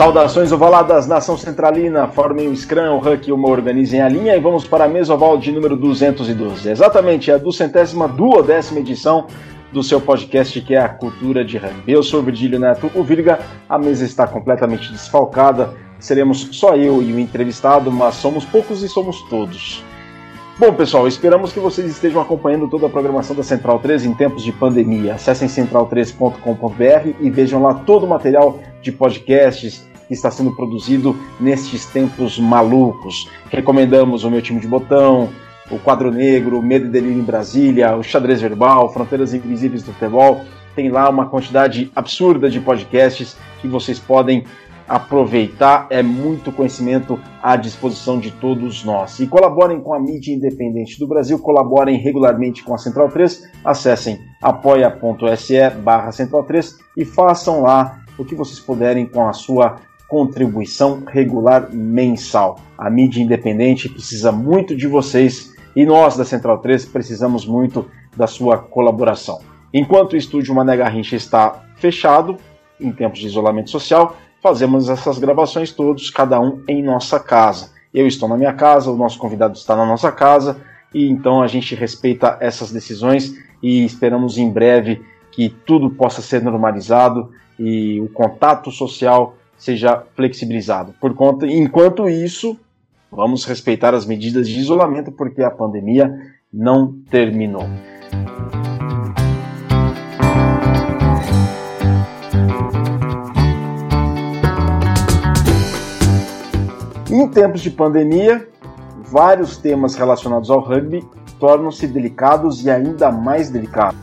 Saudações ovaladas, nação centralina, formem o Scrum, o Huck e o organizem a linha e vamos para a mesa oval de número 212. Exatamente, a duzentésima duodécima edição do seu podcast que é a Cultura de Rugby. Eu sou o Virgílio Neto, o Virga, a mesa está completamente desfalcada, seremos só eu e o entrevistado, mas somos poucos e somos todos. Bom, pessoal, esperamos que vocês estejam acompanhando toda a programação da Central 3 em tempos de pandemia. Acessem central3.com.br e vejam lá todo o material de podcasts que está sendo produzido nestes tempos malucos. Recomendamos o meu time de botão, o Quadro Negro, Medo e Delírio em Brasília, o Xadrez Verbal, Fronteiras Invisíveis do Futebol. Tem lá uma quantidade absurda de podcasts que vocês podem aproveitar. É muito conhecimento à disposição de todos nós. E colaborem com a mídia independente do Brasil, colaborem regularmente com a Central 3. Acessem apoia.se barra Central 3 e façam lá o que vocês puderem com a sua contribuição regular mensal. A mídia independente precisa muito de vocês e nós da Central 3 precisamos muito da sua colaboração. Enquanto o estúdio Mané Garrincha está fechado, em tempos de isolamento social, fazemos essas gravações todos, cada um em nossa casa. Eu estou na minha casa, o nosso convidado está na nossa casa, e então a gente respeita essas decisões e esperamos em breve que tudo possa ser normalizado e o contato social seja flexibilizado. Por conta, enquanto isso, vamos respeitar as medidas de isolamento porque a pandemia não terminou. Em tempos de pandemia, vários temas relacionados ao rugby tornam-se delicados e ainda mais delicados.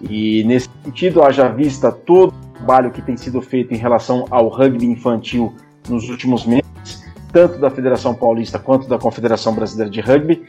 E nesse sentido, haja vista todo trabalho que tem sido feito em relação ao rugby infantil nos últimos meses, tanto da Federação Paulista quanto da Confederação Brasileira de Rugby,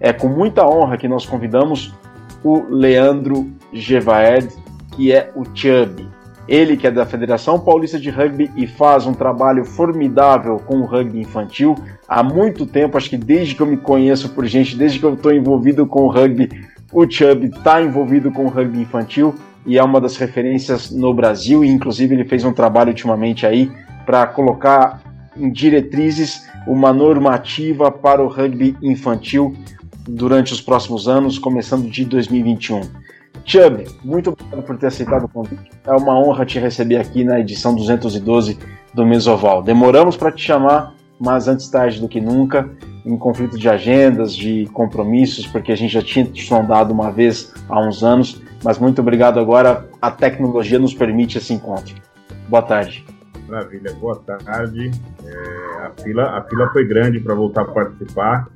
é com muita honra que nós convidamos o Leandro Gevaerd, que é o Chubby. Ele que é da Federação Paulista de Rugby e faz um trabalho formidável com o rugby infantil. Há muito tempo, acho que desde que eu me conheço por gente, desde que eu estou envolvido com o rugby, o Chubb está envolvido com o rugby infantil e é uma das referências no Brasil, e inclusive ele fez um trabalho ultimamente aí para colocar em diretrizes uma normativa para o rugby infantil durante os próximos anos, começando de 2021. Chubb, muito obrigado por ter aceitado o convite. É uma honra te receber aqui na edição 212 do Mesoval. Demoramos para te chamar, mas antes tarde do que nunca, em conflito de agendas, de compromissos, porque a gente já tinha te sondado uma vez há uns anos, mas muito obrigado agora. A tecnologia nos permite esse encontro. Boa tarde. Maravilha, boa tarde. É, a, fila, a fila foi grande para voltar a participar.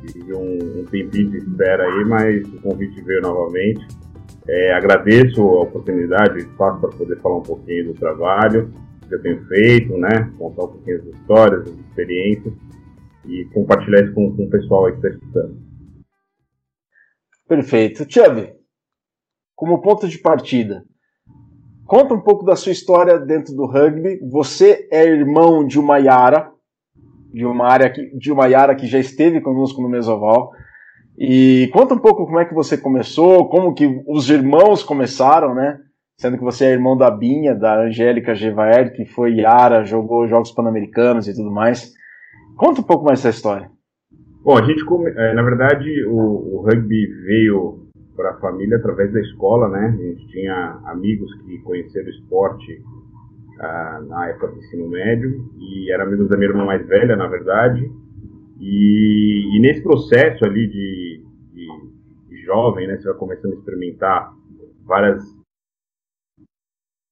Tive um, um tempinho de espera aí, mas o convite veio novamente. É, agradeço a oportunidade, o espaço para poder falar um pouquinho do trabalho que eu tenho feito, né? Contar um pouquinho das histórias, das experiências e compartilhar isso com, com o pessoal aí que está escutando. Perfeito. Chubby, como ponto de partida, conta um pouco da sua história dentro do rugby. Você é irmão de uma Yara, de uma área que, de uma Yara que já esteve conosco no Mesoval. E conta um pouco como é que você começou, como que os irmãos começaram, né? Sendo que você é irmão da Binha, da Angélica Gevaer, que foi Yara, jogou Jogos Pan-Americanos e tudo mais. Conta um pouco mais essa história. Bom, a gente. É, na verdade, o, o rugby veio para a família através da escola, né? A gente tinha amigos que conheceram esporte ah, na época do ensino médio e eram amigos da minha irmã mais velha, na verdade. E, e nesse processo ali de, de, de, jovem, né, você vai começando a experimentar várias,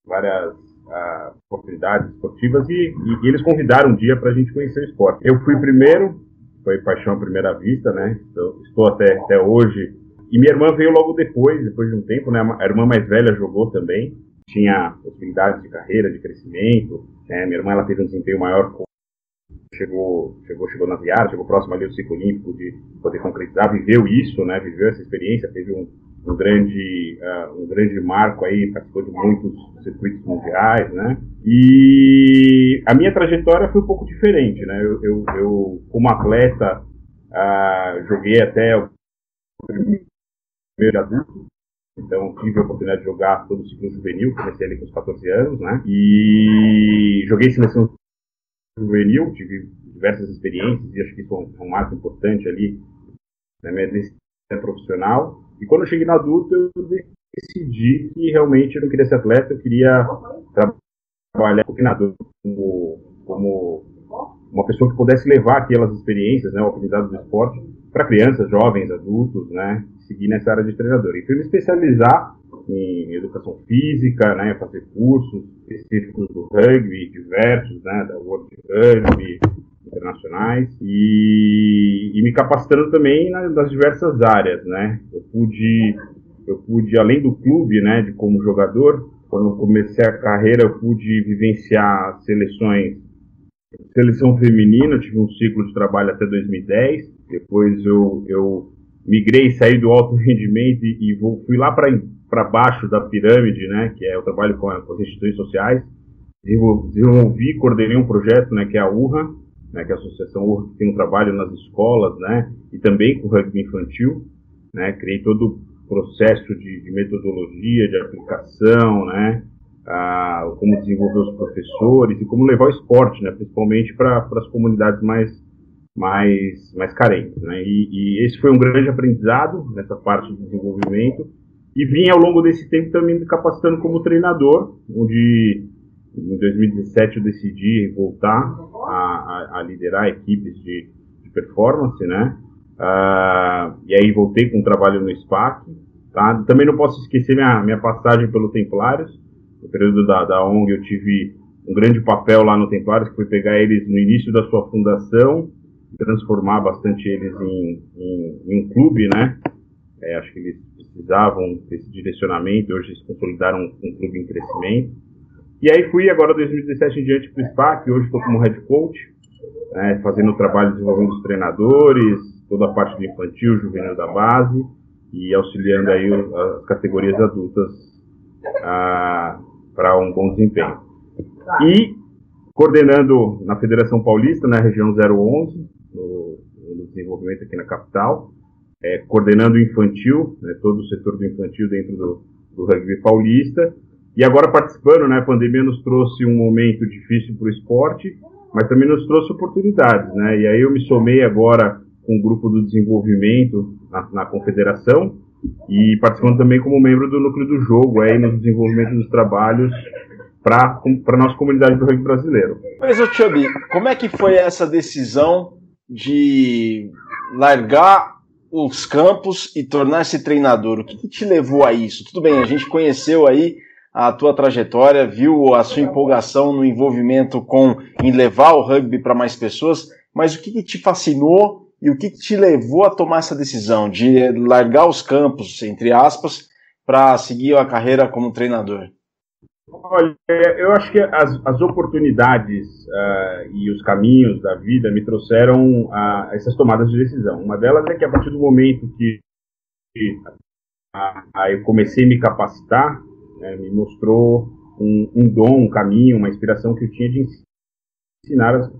várias uh, oportunidades esportivas e, e, e, eles convidaram um dia para a gente conhecer o esporte. Eu fui primeiro, foi paixão à primeira vista, né? Estou, estou até, até hoje. E minha irmã veio logo depois, depois de um tempo, né? A irmã mais velha jogou também, tinha possibilidades de carreira, de crescimento. Né? Minha irmã ela teve um desempenho maior chegou, chegou, chegou na Viara, chegou próximo ali do ciclo olímpico de poder concretizar, viveu isso, né, viveu essa experiência, teve um, um grande, uh, um grande marco aí, participou de muitos circuitos mundiais, né, e a minha trajetória foi um pouco diferente, né, eu, eu, eu como atleta, uh, joguei até o primeiro adulto, então tive a oportunidade de jogar todo o ciclo juvenil, comecei ali com os 14 anos, né? E joguei seleção juvenil, tive diversas experiências e acho que isso é um marco importante ali na minha decisão profissional. E quando eu cheguei no adulto, eu decidi que realmente eu não queria ser atleta, eu queria trabalhar como, como uma pessoa que pudesse levar aquelas experiências, né, o aprendizado do esporte, para crianças, jovens, adultos, né, seguir nessa área de treinador. E fui me especializar em educação física, né, fazer cursos específicos do rugby, diversos, né, da World Rugby, internacionais, e, e me capacitando também nas, nas diversas áreas, né. Eu pude, eu pude, além do clube, né, de como jogador, quando comecei a carreira, eu pude vivenciar seleções seleção feminina, eu tive um ciclo de trabalho até 2010. Depois eu, eu migrei, saí do alto rendimento e, e vou, fui lá para baixo da pirâmide, né, que é o trabalho com, com as instituições sociais. Desenvolvi, coordenei um projeto, né, que é a URRA, né, que é a Associação URRA que tem um trabalho nas escolas, né, e também com o rugby infantil, né, criei todo o processo de, de metodologia, de aplicação, né, a, como desenvolver os professores e como levar o esporte, né, principalmente para as comunidades mais, mais, mais carentes. Né, e, e, esse foi um grande aprendizado nessa parte de desenvolvimento. E vim ao longo desse tempo também me capacitando como treinador, onde em 2017 eu decidi voltar a, a, a liderar equipes de, de performance, né? Uh, e aí voltei com um trabalho no SPAC. Tá? Também não posso esquecer minha, minha passagem pelo Templários, no período da, da ONG eu tive um grande papel lá no Templários, que foi pegar eles no início da sua fundação, transformar bastante eles em, em, em um clube, né? É, acho que eles precisavam desse direcionamento, hoje eles consolidaram um, um clube em crescimento. E aí fui agora 2017 em diante para o SPAC, hoje estou como head coach, né, fazendo o trabalho desenvolvendo os treinadores, toda a parte do infantil, juvenil da base e auxiliando aí as categorias adultas para um bom desempenho. E coordenando na Federação Paulista, na região 011, no, no desenvolvimento aqui na capital, é, coordenando o infantil, né, todo o setor do infantil dentro do, do rugby paulista, e agora participando, né, a pandemia nos trouxe um momento difícil para o esporte, mas também nos trouxe oportunidades, né, e aí eu me somei agora com o grupo do desenvolvimento na, na confederação, e participando também como membro do núcleo do jogo aí no desenvolvimento dos trabalhos para a nossa comunidade do rugby brasileiro. Mas, ô Chubby, como é que foi essa decisão de largar os campos e tornar-se treinador? O que, que, te levou a isso? Tudo bem, a gente conheceu aí a tua trajetória, viu a sua empolgação no envolvimento com em levar o rugby para mais pessoas, mas o que, que te fascinou e o que te levou a tomar essa decisão de largar os campos, entre aspas, para seguir a carreira como treinador? Olha, eu acho que as, as oportunidades uh, e os caminhos da vida me trouxeram uh, essas tomadas de decisão. Uma delas é que a partir do momento que uh, eu comecei a me capacitar, né, me mostrou um, um, dom, um caminho, uma inspiração que eu tinha de ensinar as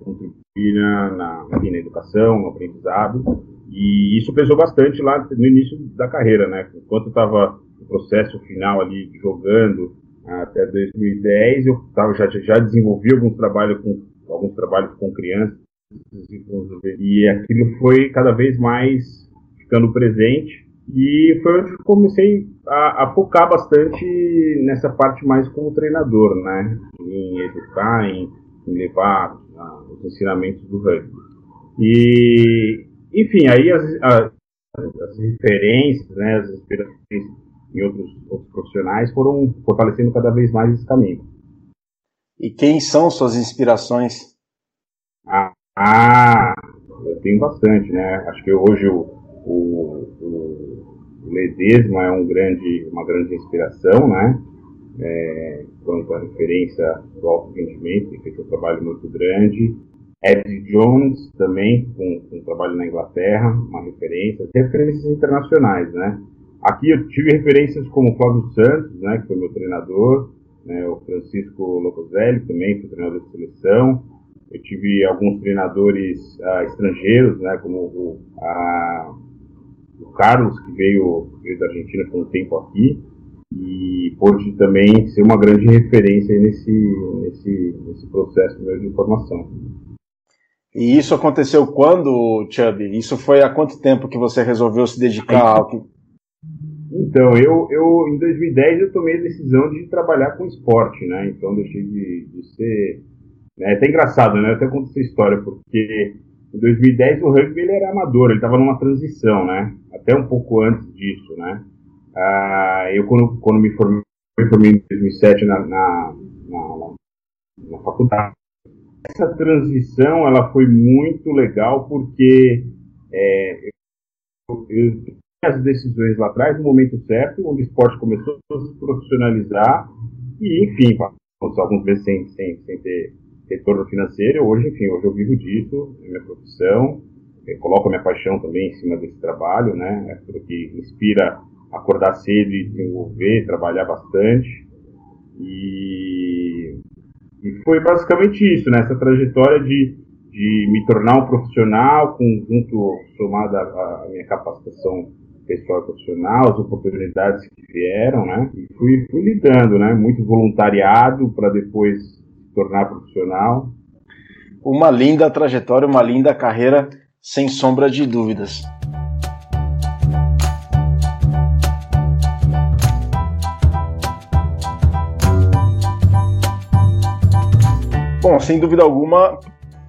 contribuir na, na, na educação, no aprendizado, e isso pesou bastante lá no início da carreira, né? Enquanto estava no processo final ali jogando até 2010, eu tava, já, já desenvolvi alguns trabalhos com alguns trabalhos com crianças e aquilo foi cada vez mais ficando presente e foi onde comecei a, a, focar bastante nessa parte mais como treinador, né? Em educar, em, em levar os ensinamentos do rugby. E, enfim, aí as, as, as referências, né, as inspirações em outros, outros profissionais foram fortalecendo cada vez mais esse caminho. E quem são suas inspirações? Ah, ah eu tenho bastante, né? Acho que hoje o, o, o Ledesma é um grande, uma grande inspiração, né? É, quanto à referência do alto rendimento, que fez um trabalho muito grande. Ed Jones também, com, com um trabalho na Inglaterra, uma referência. Referências internacionais, né? Aqui eu tive referências como Flávio Santos, né, que foi meu treinador, né, o Francisco Locoselli também, foi treinador de seleção. Eu tive alguns treinadores uh, estrangeiros, né, como o, a, o Carlos, que veio, veio da Argentina com um tempo aqui, e pôde também ser uma grande referência nesse, nesse, nesse processo meu de formação. E isso aconteceu quando, Chubby? Isso foi há quanto tempo que você resolveu se dedicar ao que... Então, eu, eu em 2010 eu tomei a decisão de trabalhar com esporte, né? Então deixei de, de ser... Né? É até engraçado, né? Eu até conto essa história, porque em 2010 o rugby ele era amador, ele estava numa transição, né? Até um pouco antes disso, né? Ah, eu quando, quando me formei, me formei em 2007 na, na, na, na faculdade, essa transição ela foi muito legal porque é, eu, eu as decisões lá atrás no momento certo, onde o esporte começou a se profissionalizar e, enfim, alguns meses sem, sem, sem ter retorno financeiro. Hoje, enfim, hoje eu vivo disso, é minha profissão, eu coloco a minha paixão também em cima desse trabalho, né? É aquilo que inspira acordar cedo e desenvolver, trabalhar bastante. E, e foi basicamente isso, né? Essa trajetória de, de me tornar um profissional, conjunto somado à minha capacitação pessoal e profissional, as oportunidades que vieram, né? E fui, fui lidando, né? Muito voluntariado para depois se tornar profissional. Uma linda trajetória, uma linda carreira, sem sombra de dúvidas. Bom, sem dúvida alguma,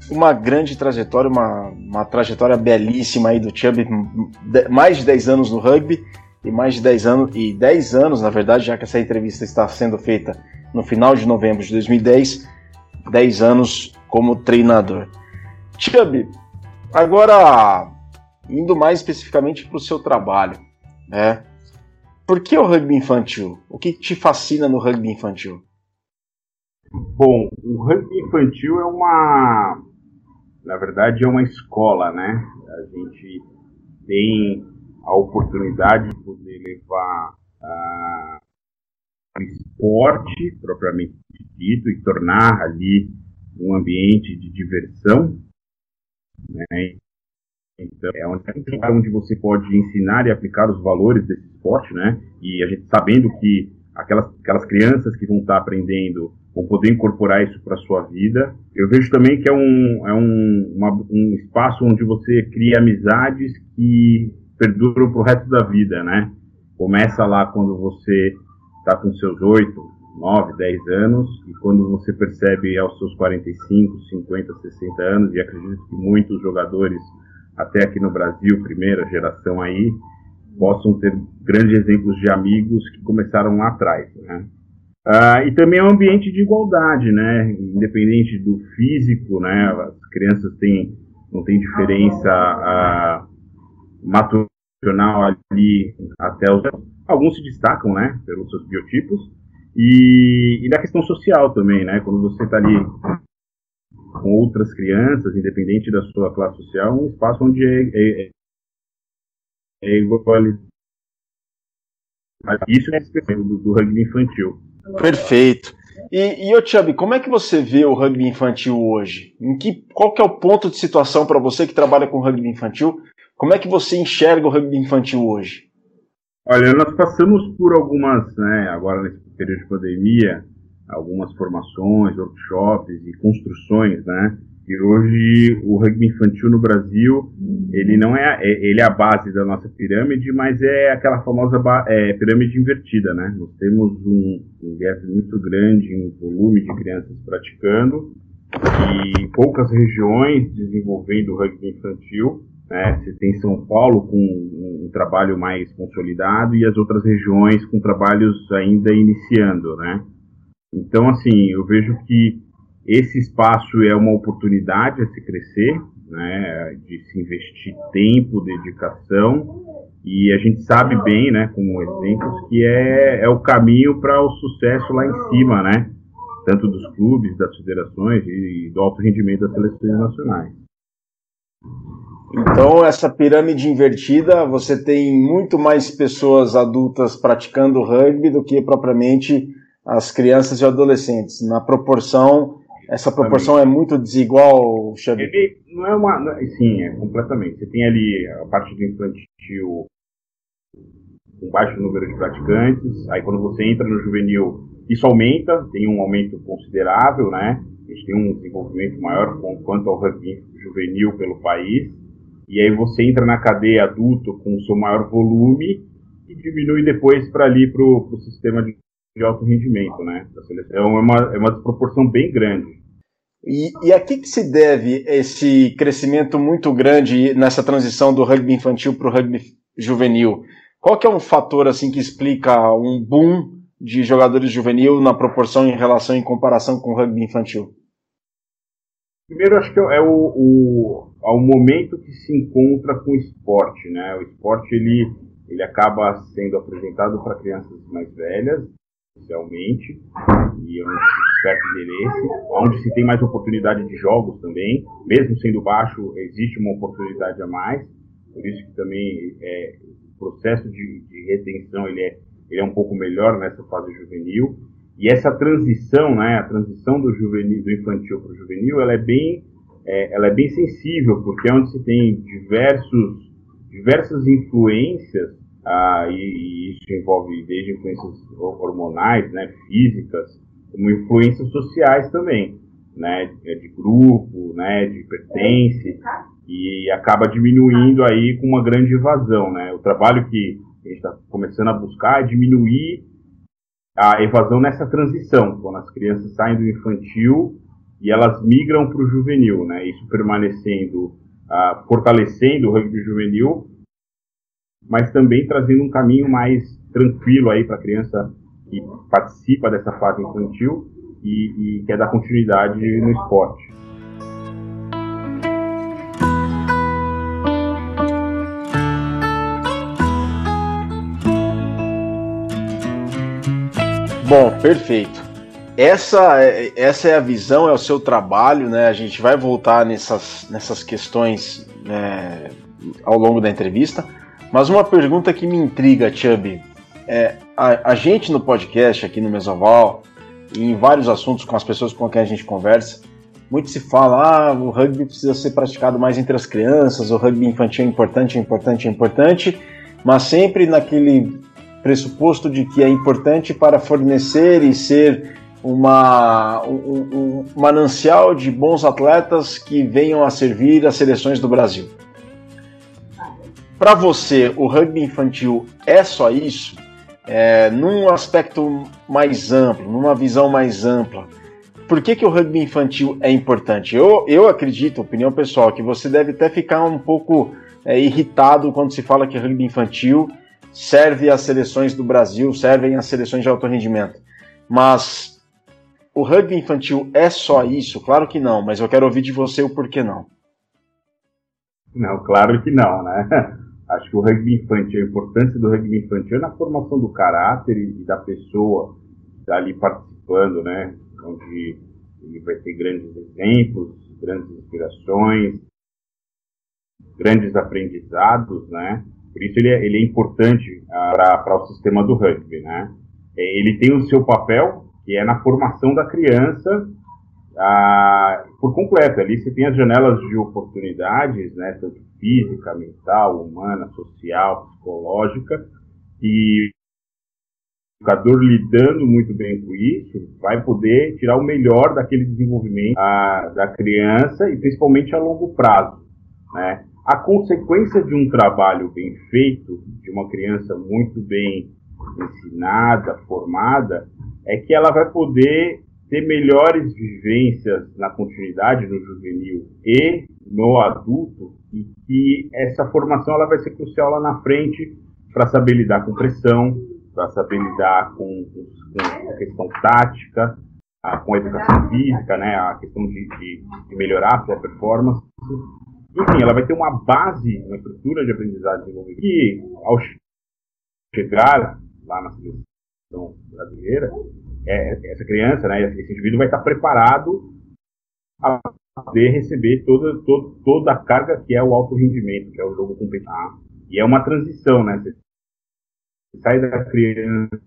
uma grande trajetória, uma, uma trajetória belíssima aí do Chubb, mais de 10 anos no rugby e mais de 10 anos, e 10 anos, na verdade, já que essa entrevista está sendo feita no final de novembro de 2010, 10 anos como treinador. Chubb, agora indo mais especificamente para o seu trabalho, né? Por que o rugby infantil? O que te fascina no rugby infantil? Bom, o rugby infantil é uma, na verdade, é uma escola, né? A gente tem a oportunidade de poder levar o esporte propriamente dito e tornar ali um ambiente de diversão, né? Então, é onde você pode ensinar e aplicar os valores desse esporte, né? E a gente sabendo que aquelas, aquelas crianças que vão estar aprendendo vão poder incorporar isso para a sua vida. Eu vejo também que é um, é um, uma, um espaço onde você cria amizades que perduram para o resto da vida, né? Começa lá quando você está com seus 8, 9, 10 anos, e quando você percebe aos seus 45, 50, 60 anos, e acredito que muitos jogadores, até aqui no Brasil, primeira geração aí, possam ter grandes exemplos de amigos que começaram lá atrás, né? Ah, e também é um ambiente de igualdade, né? Independente do físico, né? As crianças têm, não tem diferença ah, maturacional ali até os... Alguns se destacam, né? Pelos seus biotipos. E, e da questão social também, né? Quando você está ali com outras crianças, independente da sua classe social, um espaço onde é, é, é. Isso é do, do rugby infantil. Perfeito. E, e ô Chubby, como é que você vê o rugby infantil hoje? Em que, qual que é o ponto de situação para você que trabalha com rugby infantil? Como é que você enxerga o rugby infantil hoje? Olha, nós passamos por algumas, né, agora nesse período de pandemia, algumas formações, workshops e construções, né, e hoje o rugby infantil no Brasil, ele não é, é, ele é a base da nossa pirâmide, mas é aquela famosa é, pirâmide invertida, né? Nós temos um, um gap muito grande em volume de crianças praticando e poucas regiões desenvolvendo o rugby infantil. Né? Você tem São Paulo com um, um trabalho mais consolidado e as outras regiões com trabalhos ainda iniciando, né? Então, assim, eu vejo que esse espaço é uma oportunidade a se crescer, né, de se investir tempo, dedicação, e a gente sabe bem, né, como exemplos, que é, é o caminho para o sucesso lá em cima, né, tanto dos clubes, das federações e do alto rendimento das seleções nacionais. Então, essa pirâmide invertida, você tem muito mais pessoas adultas praticando rugby do que propriamente as crianças e adolescentes. Na proporção essa proporção é muito desigual, Xavier? Não é uma. Sim, é completamente. Você tem ali a parte do infantil com baixo número de praticantes. Aí quando você entra no juvenil, isso aumenta, tem um aumento considerável, né? A gente tem um desenvolvimento maior quanto ao rugby juvenil pelo país. E aí você entra na cadeia adulto com o seu maior volume e diminui depois para ali para o sistema de, de, alto rendimento, né? Da seleção. É uma, é uma desproporção bem grande. E, e a que, que se deve esse crescimento muito grande nessa transição do rugby infantil para o rugby juvenil? Qual que é um fator assim que explica um boom de jogadores juvenil na proporção em relação em comparação com o rugby infantil? Primeiro, acho que é o, o, é o momento que se encontra com o esporte, né? O esporte ele, ele acaba sendo apresentado para crianças mais velhas, especialmente, e onde se desperta interesse, onde se tem mais oportunidade de jogos também, mesmo sendo baixo, existe uma oportunidade a mais, por isso que também é, o processo de, de retenção ele é, ele é um pouco melhor nessa fase juvenil, e essa transição, né, a transição do juvenil, do infantil para o juvenil, ela é bem, é, ela é bem sensível, porque é onde se tem diversos, diversas influências, ah, e, e, isso envolve desde influências hormonais, né, físicas, como influências sociais também, né, de grupo, né, de pertence, e acaba diminuindo aí com uma grande evasão, né. O trabalho que a gente está começando a buscar é diminuir a evasão nessa transição, quando as crianças saem do infantil e elas migram para o juvenil, né? Isso permanecendo, uh, fortalecendo o rugby juvenil, mas também trazendo um caminho mais tranquilo aí para a criança que participa dessa fase infantil e, e quer dar continuidade no esporte. Bom, perfeito. Essa, é, essa é a visão, é o seu trabalho, né? A gente vai voltar nessas, nessas questões é, ao longo da entrevista. Mas uma pergunta que me intriga, Chubby, é a, a gente no podcast aqui no Mesoval e em vários assuntos com as pessoas com quem a gente conversa, muito se fala, ah, o rugby precisa ser praticado mais entre as crianças, o rugby infantil é importante, é importante, é importante, mas sempre naquele pressuposto de que é importante para fornecer e ser uma, um, um manancial de bons atletas que venham a servir as seleções do Brasil. Para você, o rugby infantil é só isso? É, num aspecto mais amplo, numa visão mais ampla, por que, que o rugby infantil é importante? Eu, eu acredito, opinião pessoal, que você deve até ficar um pouco é, irritado quando se fala que rugby infantil serve às seleções do Brasil, servem às seleções de alto rendimento. Mas o rugby infantil é só isso? Claro que não, mas eu quero ouvir de você o porquê não. Não, claro que não, né? Acho que o rugby infantil, a importância do rugby infantil é na formação do caráter e da pessoa ali participando, né? Onde ele vai ter grandes exemplos, grandes inspirações, grandes aprendizados, né? Por isso ele é, ele é importante uh, para o sistema do rugby, né? É, ele tem o seu papel, que é na formação da criança uh, por completo. Ali você tem as janelas de oportunidades, né? Tanto física, mental, humana, social, psicológica, e o educador lidando muito bem com isso vai poder tirar o melhor daquele desenvolvimento uh, da criança e principalmente a longo prazo, né? A consequência de um trabalho bem feito, de uma criança muito bem ensinada, formada, é que ela vai poder ter melhores vivências na continuidade no juvenil e no adulto e que essa formação ela vai ser crucial lá na frente para saber lidar com pressão, para saber lidar com, com, questão tática, com a educação física, né, a questão de, de, de melhorar a sua performance. Enfim, ela vai ter uma base, uma estrutura de aprendizagem desenvolvida que, ao chegar lá na seleção brasileira, é, essa criança, né, esse indivíduo vai estar preparado a poder receber toda, toda, toda a carga que é o alto rendimento, que é o jogo competitivo. E é uma transição, né? Você sai da criança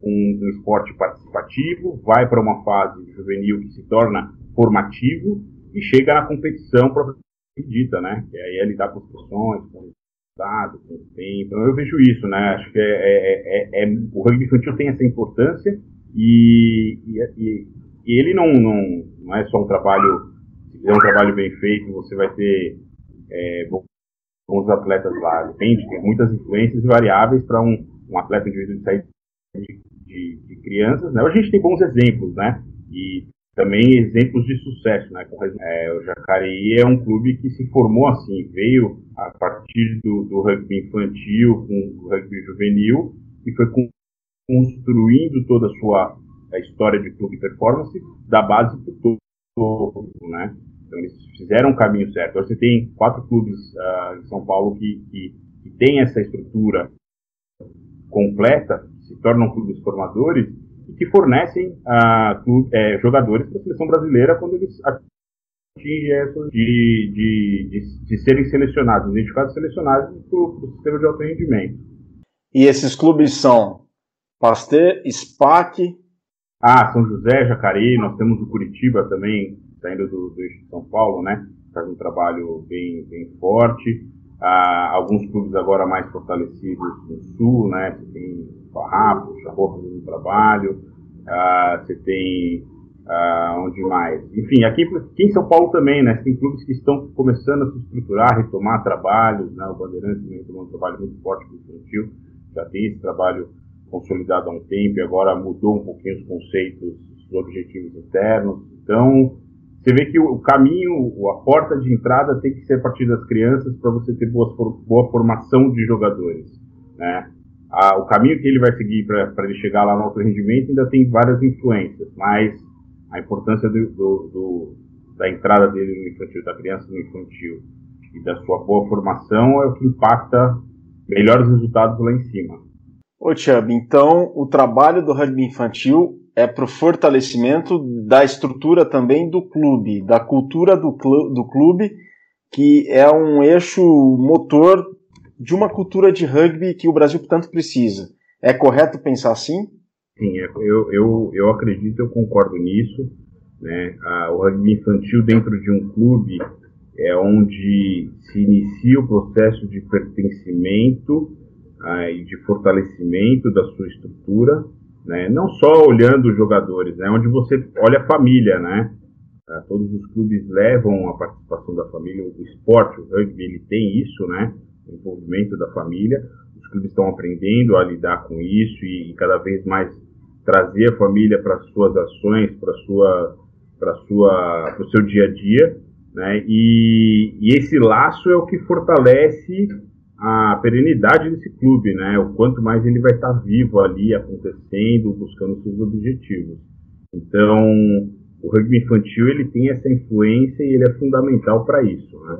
com um esporte participativo, vai para uma fase juvenil que se torna formativo e chega na competição dita, né? Que aí é lidar com as questões, com resultado, com o tempo. Então eu vejo isso, né? Acho que é, é, é, é o rugby infantil tem essa importância e, e, e, ele não, não, não é só um trabalho, se fizer um trabalho bem feito, você vai ter é, bons atletas lá. Depende, tem muitas influências variáveis para um, um atleta indivíduo de sair de, de, de, crianças. Né? A gente tem bons exemplos, né? E também exemplos de sucesso, né? É, o Jacareí é um clube que se formou assim, veio a partir do, do rugby infantil com o rugby juvenil e foi construindo toda a sua a história de clube performance da base para o topo, né? Então eles fizeram o caminho certo. Você tem quatro clubes uh, em São Paulo que, que, que têm essa estrutura completa, se tornam clubes formadores e que fornecem uh, clube, é, jogadores para a seleção brasileira quando eles atingem essa de, de, de, de serem selecionados, identificados selecionados para o sistema de alto rendimento. E esses clubes são Pasteur, SPAC. Ah, São José, Jacareí, nós temos o Curitiba também, saindo do, do eixo de São Paulo, né? Faz um trabalho bem, bem forte. Ah, alguns clubes agora mais fortalecidos no sul, né? Você tem Farrapo, Charrua fazendo trabalho. Ah, você tem ah, onde mais? Enfim, aqui, aqui, em São Paulo também, né? Tem clubes que estão começando a se estruturar, retomar trabalhos, né? O Bandeirantes também tomou um trabalho muito forte com o infantil, já tem esse trabalho consolidado há um tempo e agora mudou um pouquinho os conceitos, os objetivos internos. Então, você vê que o caminho, a porta de entrada tem que ser a partir das crianças para você ter boa, boa formação de jogadores. Né? o caminho que ele vai seguir para ele chegar lá no alto rendimento ainda tem várias influências, mas a importância do, do, do, da entrada dele no infantil, da criança no infantil e da sua boa formação é o que impacta melhores resultados lá em cima. Ô Chubb, então o trabalho do rugby infantil é para o fortalecimento da estrutura também do clube, da cultura do, cl do clube, que é um eixo motor de uma cultura de rugby que o Brasil tanto precisa. É correto pensar assim? Sim, é, eu, eu, eu acredito, eu concordo nisso. Né? o rugby infantil dentro de um clube é onde se inicia o processo de pertencimento ah, e de fortalecimento da sua estrutura né? Não só olhando os jogadores, né? Onde você olha a família, né? Ah, todos os clubes levam a participação da família, o esporte, o rugby, ele tem isso, né? O envolvimento da família. Os clubes estão aprendendo a lidar com isso e, e cada vez mais trazer a família para suas ações, para sua, para sua, para o seu dia a dia, né? E, e esse laço é o que fortalece a perenidade desse clube, né? O quanto mais ele vai estar vivo ali, acontecendo, buscando seus objetivos. Então, o rugby infantil ele tem essa influência e ele é fundamental para isso, né?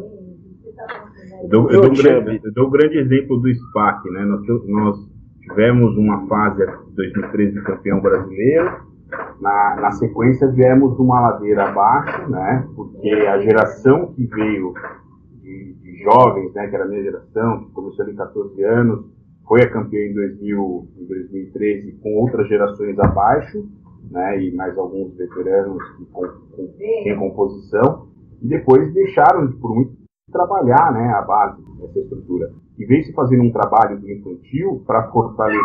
Eu dou, eu, dou um grande, eu dou um grande exemplo do SPAC, né? Nós, nós tivemos uma fase 2013 campeão brasileiro, na, na sequência viemos de uma ladeira abaixo, né? Porque a geração que veio jovens, né, que era a minha geração, que começou ali 14 anos, foi a campeã em, 2000, em 2013 com outras gerações abaixo, né, e mais alguns veteranos que com, com, em composição, e depois deixaram por muito trabalhar né, a base dessa estrutura. E vem se fazendo um trabalho do infantil para fortalecer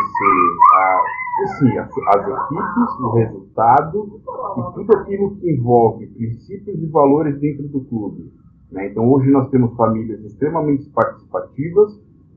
a, assim, as, as equipes, o resultado e tudo aquilo que envolve princípios e valores dentro do clube. Né? Então, hoje nós temos famílias extremamente participativas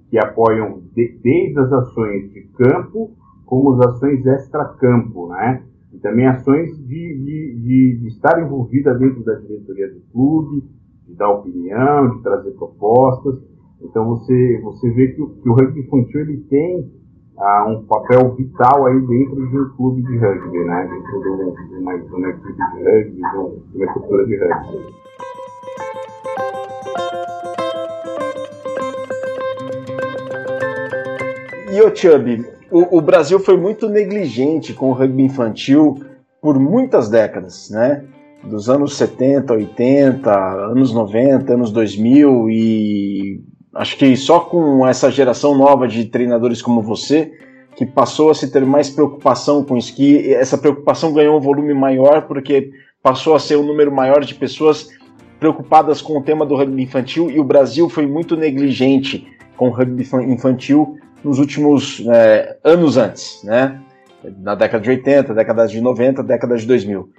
que apoiam de, desde as ações de campo como as ações extra-campo, né? E também ações de, de, de, de, estar envolvida dentro da diretoria do clube, de dar opinião, de trazer propostas. Então você, você vê que, que o rugby infantil ele tem ah, um papel vital aí dentro de um clube de rugby, né? Dentro de uma, de uma, equipe de rugby, de uma estrutura de rugby. E o Chubb, o, Brasil foi muito negligente com o rugby infantil por muitas décadas, né? Dos anos 70, 80, anos 90, anos 2000 e acho que só com essa geração nova de treinadores como você que passou a se ter mais preocupação com isso, que essa preocupação ganhou um volume maior porque passou a ser um número maior de pessoas preocupadas com o tema do rugby infantil e o Brasil foi muito negligente com o rugby infantil nos últimos é, anos antes, né? Na década de 80, década de 90, década de 2000.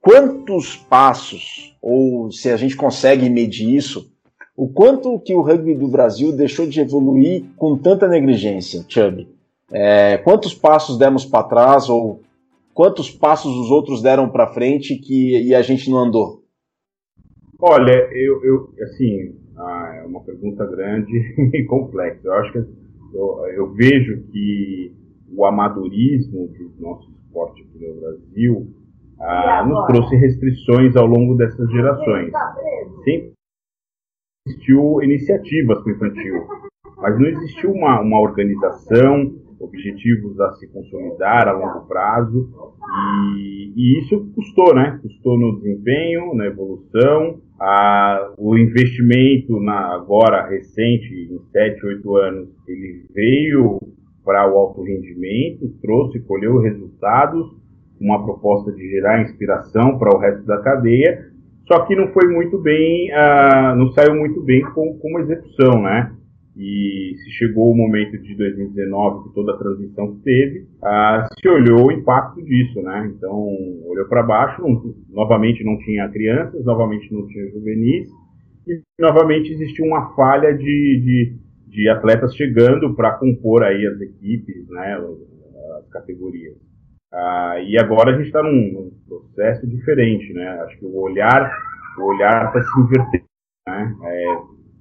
Quantos passos, ou se a gente consegue medir isso, o quanto que o rugby do Brasil deixou de evoluir com tanta negligência, Chubb? É, quantos passos demos para trás ou quantos passos os outros deram para frente que e a gente não andou? Olha, eu, eu assim, ah, é uma pergunta grande e complexa. Eu acho que eu, eu vejo que o amadorismo do nosso esporte aqui no Brasil ah, nos trouxe restrições ao longo dessas gerações. Sempre existiu iniciativas para o infantil, mas não existiu uma, uma organização, objetivos a se consolidar a longo prazo, e, e isso custou, né? Custou no desempenho, na evolução, a, o investimento na, agora recente, em 7, 8 anos, ele veio para o alto rendimento, trouxe, colheu resultados, uma proposta de gerar inspiração para o resto da cadeia, só que não foi muito bem, uh, não saiu muito bem com, com execução, né? E se chegou o momento de 2019, com toda a transição que teve, se olhou o impacto disso, né? Então, olhou para baixo, não, novamente não tinha crianças, novamente não tinha juvenis, e novamente existia uma falha de, de, de atletas chegando para compor aí as equipes, né? As categorias. Uh, e agora a gente está num, processo diferente, né? Acho que o olhar, o olhar para se inverter, né? É,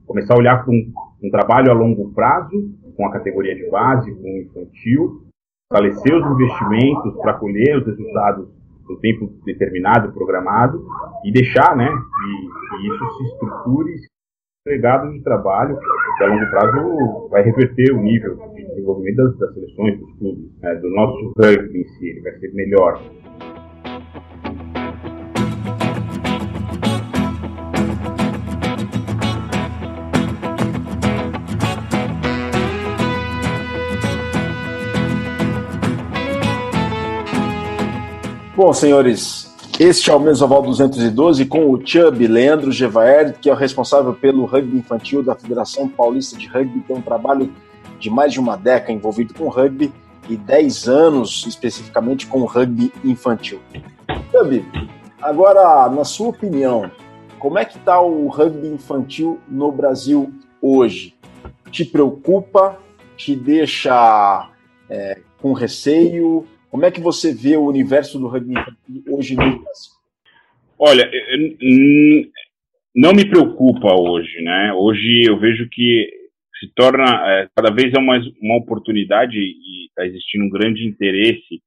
começar a olhar um, um, trabalho a longo prazo, com a categoria de base, com o infantil, fortalecer os investimentos para colher os resultados no tempo determinado, programado, e deixar, né, que, que isso se estruture, legado de trabalho que a longo prazo vai reverter o nível de desenvolvimento das, das seleções, dos clubes, né, do nosso rugby em si, ele vai ser melhor. Bom, senhores, este é o Mesoval 212 com o Chubb Leandro Gevaer, que é o responsável pelo rugby infantil da Federação Paulista de Rugby, tem um trabalho de mais de uma década envolvido com rugby e 10 anos especificamente com rugby infantil. Chubb, agora, na sua opinião, como é que está o rugby infantil no Brasil hoje? Te preocupa? Te deixa é, com receio? Como é que você vê o universo do rugby hoje no Brasil? Olha, não me preocupa hoje, né? Hoje eu vejo que se torna é, cada vez é uma, uma oportunidade e está existindo um grande interesse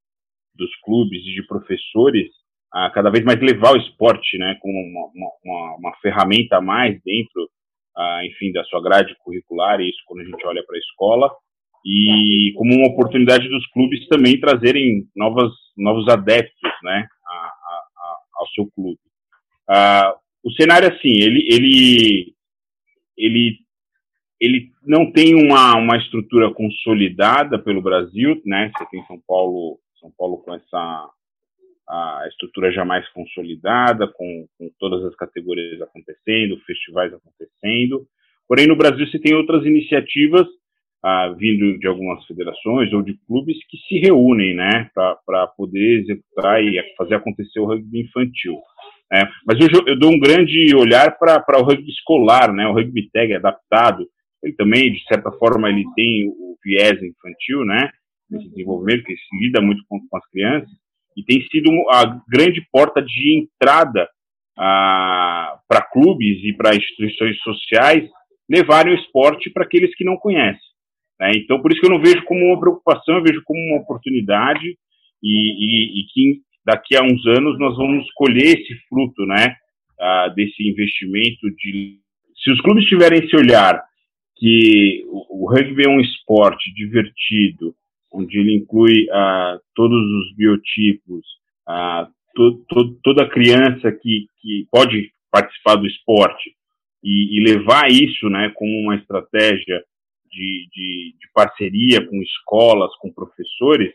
dos clubes e de professores a cada vez mais levar o esporte, né, como uma, uma, uma ferramenta a mais dentro, enfim, da sua grade curricular. E isso quando a gente olha para a escola e como uma oportunidade dos clubes também trazerem novas, novos adeptos né, a, a, ao seu clube. Uh, o cenário, assim, ele, ele, ele, ele não tem uma, uma estrutura consolidada pelo Brasil, né? Você tem São Paulo, São Paulo com essa a estrutura jamais consolidada, com, com todas as categorias acontecendo, festivais acontecendo. Porém, no Brasil você tem outras iniciativas ah, vindo de algumas federações ou de clubes que se reúnem, né, para poder executar e fazer acontecer o rugby infantil. É, mas eu, eu, dou um grande olhar para o rugby escolar, né, o rugby tag adaptado. Ele também, de certa forma, ele tem o viés infantil, né, nesse desenvolvimento que se lida muito com, com as crianças e tem sido a grande porta de entrada para clubes e para instituições sociais levarem o esporte para aqueles que não conhecem. Né? Então, por isso que eu não vejo como uma preocupação, eu vejo como uma oportunidade e, e, e que daqui a uns anos nós vamos colher esse fruto, né, uh, desse investimento de se os clubes tiverem esse olhar que o, o rugby é um esporte divertido, onde ele inclui uh, todos os biotipos, uh, to, to, toda criança que, que pode participar do esporte e, e levar isso, né, como uma estratégia de, de, de parceria com escolas, com professores,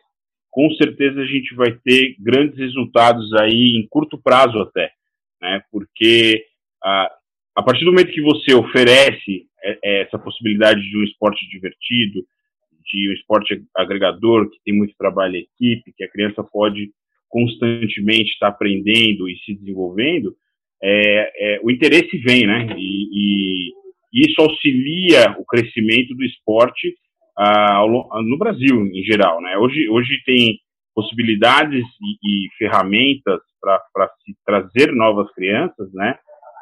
com certeza a gente vai ter grandes resultados aí em curto prazo até, né? Porque a, a partir do momento que você oferece é, é, essa possibilidade de um esporte divertido, de um esporte agregador, que tem muito trabalho em equipe, que a criança pode constantemente estar aprendendo e se desenvolvendo, é, é, o interesse vem, né? E, e, isso auxilia o crescimento do esporte ah, no Brasil em geral, né? Hoje, hoje tem possibilidades e, e ferramentas para se trazer novas crianças, né?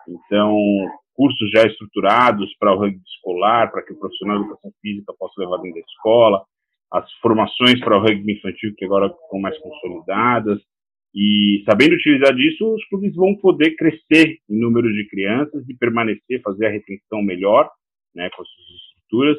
Então, cursos já estruturados para o rugby escolar, para que o profissional de educação física possa levar dentro da escola, as formações para o rugby infantil que agora estão mais consolidadas, e sabendo utilizar disso, os clubes vão poder crescer em número de crianças e permanecer, fazer a retenção melhor, né, com as suas estruturas,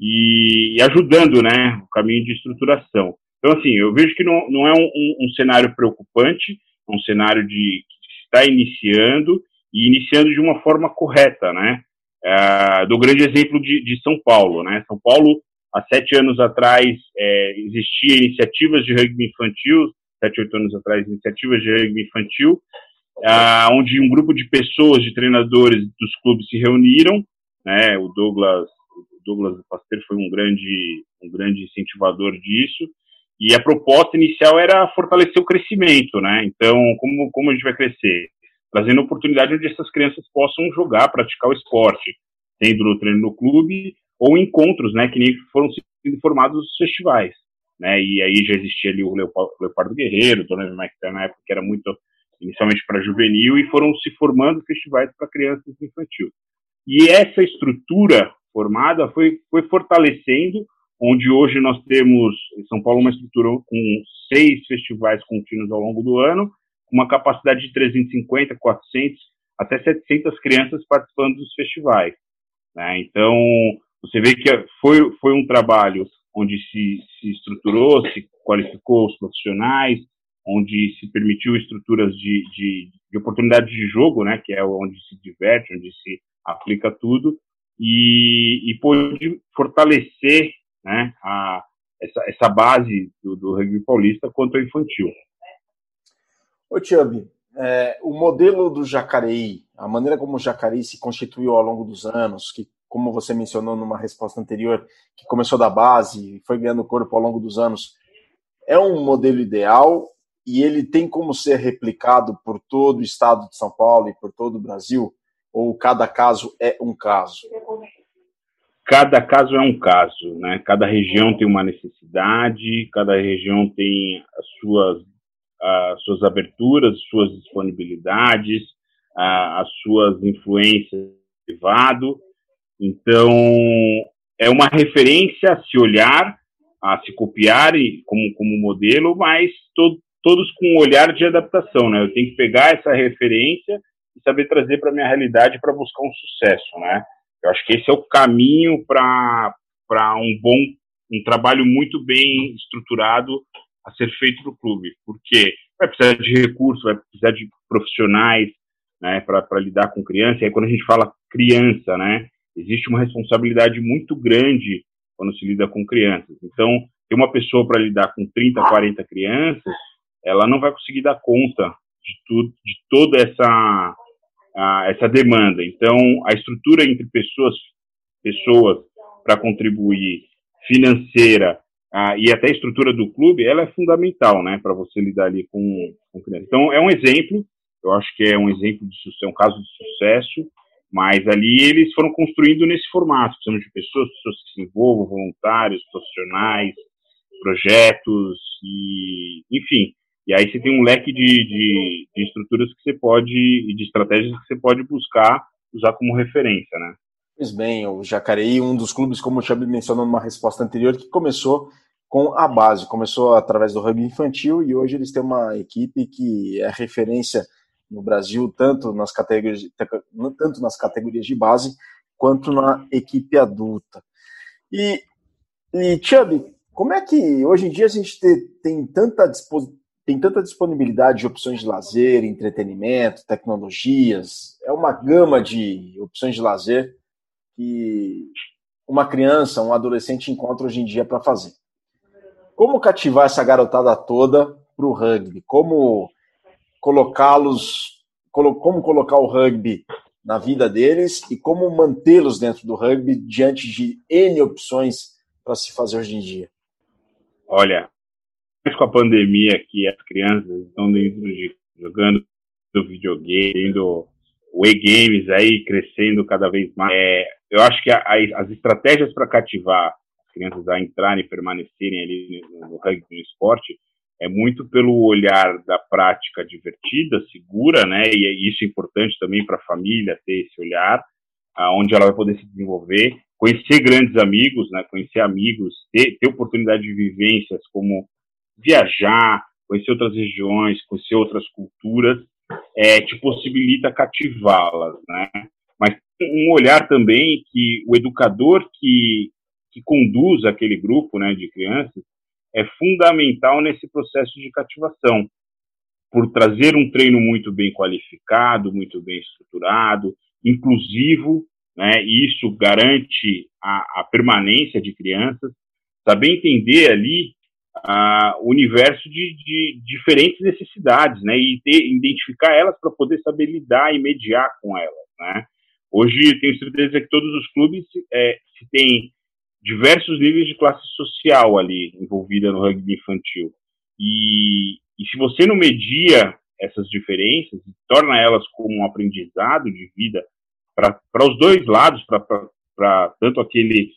e, e ajudando, né, o caminho de estruturação. Então, assim, eu vejo que não, não é um, um, um cenário preocupante, é um cenário de que está iniciando e iniciando de uma forma correta, né? É, do grande exemplo de, de, São Paulo, né? São Paulo, há sete anos atrás, é, existia iniciativas de rugby infantil, sete, oito anos atrás, iniciativas de rugby infantil, é, onde um grupo de pessoas, de treinadores dos clubes se reuniram, né? O Douglas, o Douglas Pasteur foi um grande, um grande incentivador disso, e a proposta inicial era fortalecer o crescimento, né? Então, como, como a gente vai crescer? Trazendo oportunidade onde essas crianças possam jogar, praticar o esporte, tendo no treino no clube ou encontros, né? Que nem foram sendo formados os festivais, né? E aí já existia ali o Leopardo Guerreiro, o Dona Mike na época que era muito inicialmente para juvenil e foram se formando festivais para crianças infantil. E essa estrutura formada foi, foi fortalecendo onde hoje nós temos em São Paulo uma estrutura com seis festivais contínuos ao longo do ano, com uma capacidade de 350, 400, até 700 crianças participando dos festivais. Né? Então, você vê que foi, foi um trabalho onde se, se estruturou, se qualificou os profissionais, onde se permitiu estruturas de, de, de oportunidade de jogo, né, que é onde se diverte, onde se aplica tudo, e, e pôde fortalecer né, a, essa, essa base do, do rugby paulista quanto ao infantil. Ô Tiabi, é, o modelo do Jacareí, a maneira como o Jacareí se constituiu ao longo dos anos, que como você mencionou numa resposta anterior, que começou da base foi ganhando corpo ao longo dos anos, é um modelo ideal e ele tem como ser replicado por todo o estado de São Paulo e por todo o Brasil? Ou cada caso é um caso? cada caso é um caso, né? Cada região tem uma necessidade, cada região tem as suas, as suas aberturas, suas disponibilidades, as suas influências privado. Então, é uma referência a se olhar, a se copiar e, como, como modelo, mas to, todos com um olhar de adaptação, né? Eu tenho que pegar essa referência e saber trazer para a minha realidade para buscar um sucesso, né? Eu acho que esse é o caminho para um bom, um trabalho muito bem estruturado a ser feito para o clube, porque vai precisar de recursos, vai precisar de profissionais, né, para lidar com criança. E aí, quando a gente fala criança, né, existe uma responsabilidade muito grande quando se lida com crianças. Então, ter uma pessoa para lidar com 30, 40 crianças, ela não vai conseguir dar conta de tudo, de toda essa essa demanda. Então, a estrutura entre pessoas, pessoas para contribuir, financeira e até a estrutura do clube, ela é fundamental, né, para você lidar ali com, com crianças. Então, é um exemplo. Eu acho que é um exemplo de sucesso, um caso de sucesso. Mas ali eles foram construindo nesse formato, precisamos de pessoas, pessoas que se envolvam, voluntários, profissionais, projetos e, enfim, e aí você tem um leque de, de, de, estruturas que você pode, e de estratégias que você pode buscar usar como referência, né? Pois bem, o Jacareí, um dos clubes, como o Xabi mencionou numa resposta anterior, que começou com a base, começou através do rugby infantil e hoje eles têm uma equipe que é referência no Brasil, tanto nas categorias, tanto nas categorias de base quanto na equipe adulta. E, e Chubby, como é que hoje em dia a gente tem, tem tanta tem tanta disponibilidade de opções de lazer, entretenimento, tecnologias, é uma gama de opções de lazer que uma criança, um adolescente encontra hoje em dia para fazer. Como cativar essa garotada toda para o rugby? Como colocá-los, como colocar o rugby na vida deles e como mantê-los dentro do rugby diante de N opções para se fazer hoje em dia? Olha, com a pandemia que as crianças estão dentro de, jogando do videogame, do o e-games aí crescendo cada vez mais. É, eu acho que a, a, as estratégias para cativar as crianças a entrarem e permanecerem ali no, no rugby, no esporte, é muito pelo olhar da prática divertida, segura, né? E isso é importante também para a família ter esse olhar, aonde ela vai poder se desenvolver, conhecer grandes amigos, né? Conhecer amigos, ter, ter oportunidade de vivências como viajar, conhecer outras regiões, conhecer outras culturas, é, te possibilita cativá-las, né? Mas um olhar também que o educador que, que conduz aquele grupo, né, de crianças, é fundamental nesse processo de cativação, por trazer um treino muito bem qualificado, muito bem estruturado, inclusivo, né, e isso garante a, a permanência de crianças, saber entender ali o universo de, de, diferentes necessidades, né, e ter, identificar elas para poder saber lidar e mediar com elas, né. Hoje tenho certeza que todos os clubes é, se tem diversos níveis de classe social ali envolvida no rugby infantil. E, e se você não media essas diferenças e torna elas como um aprendizado de vida para os dois lados, para tanto aquele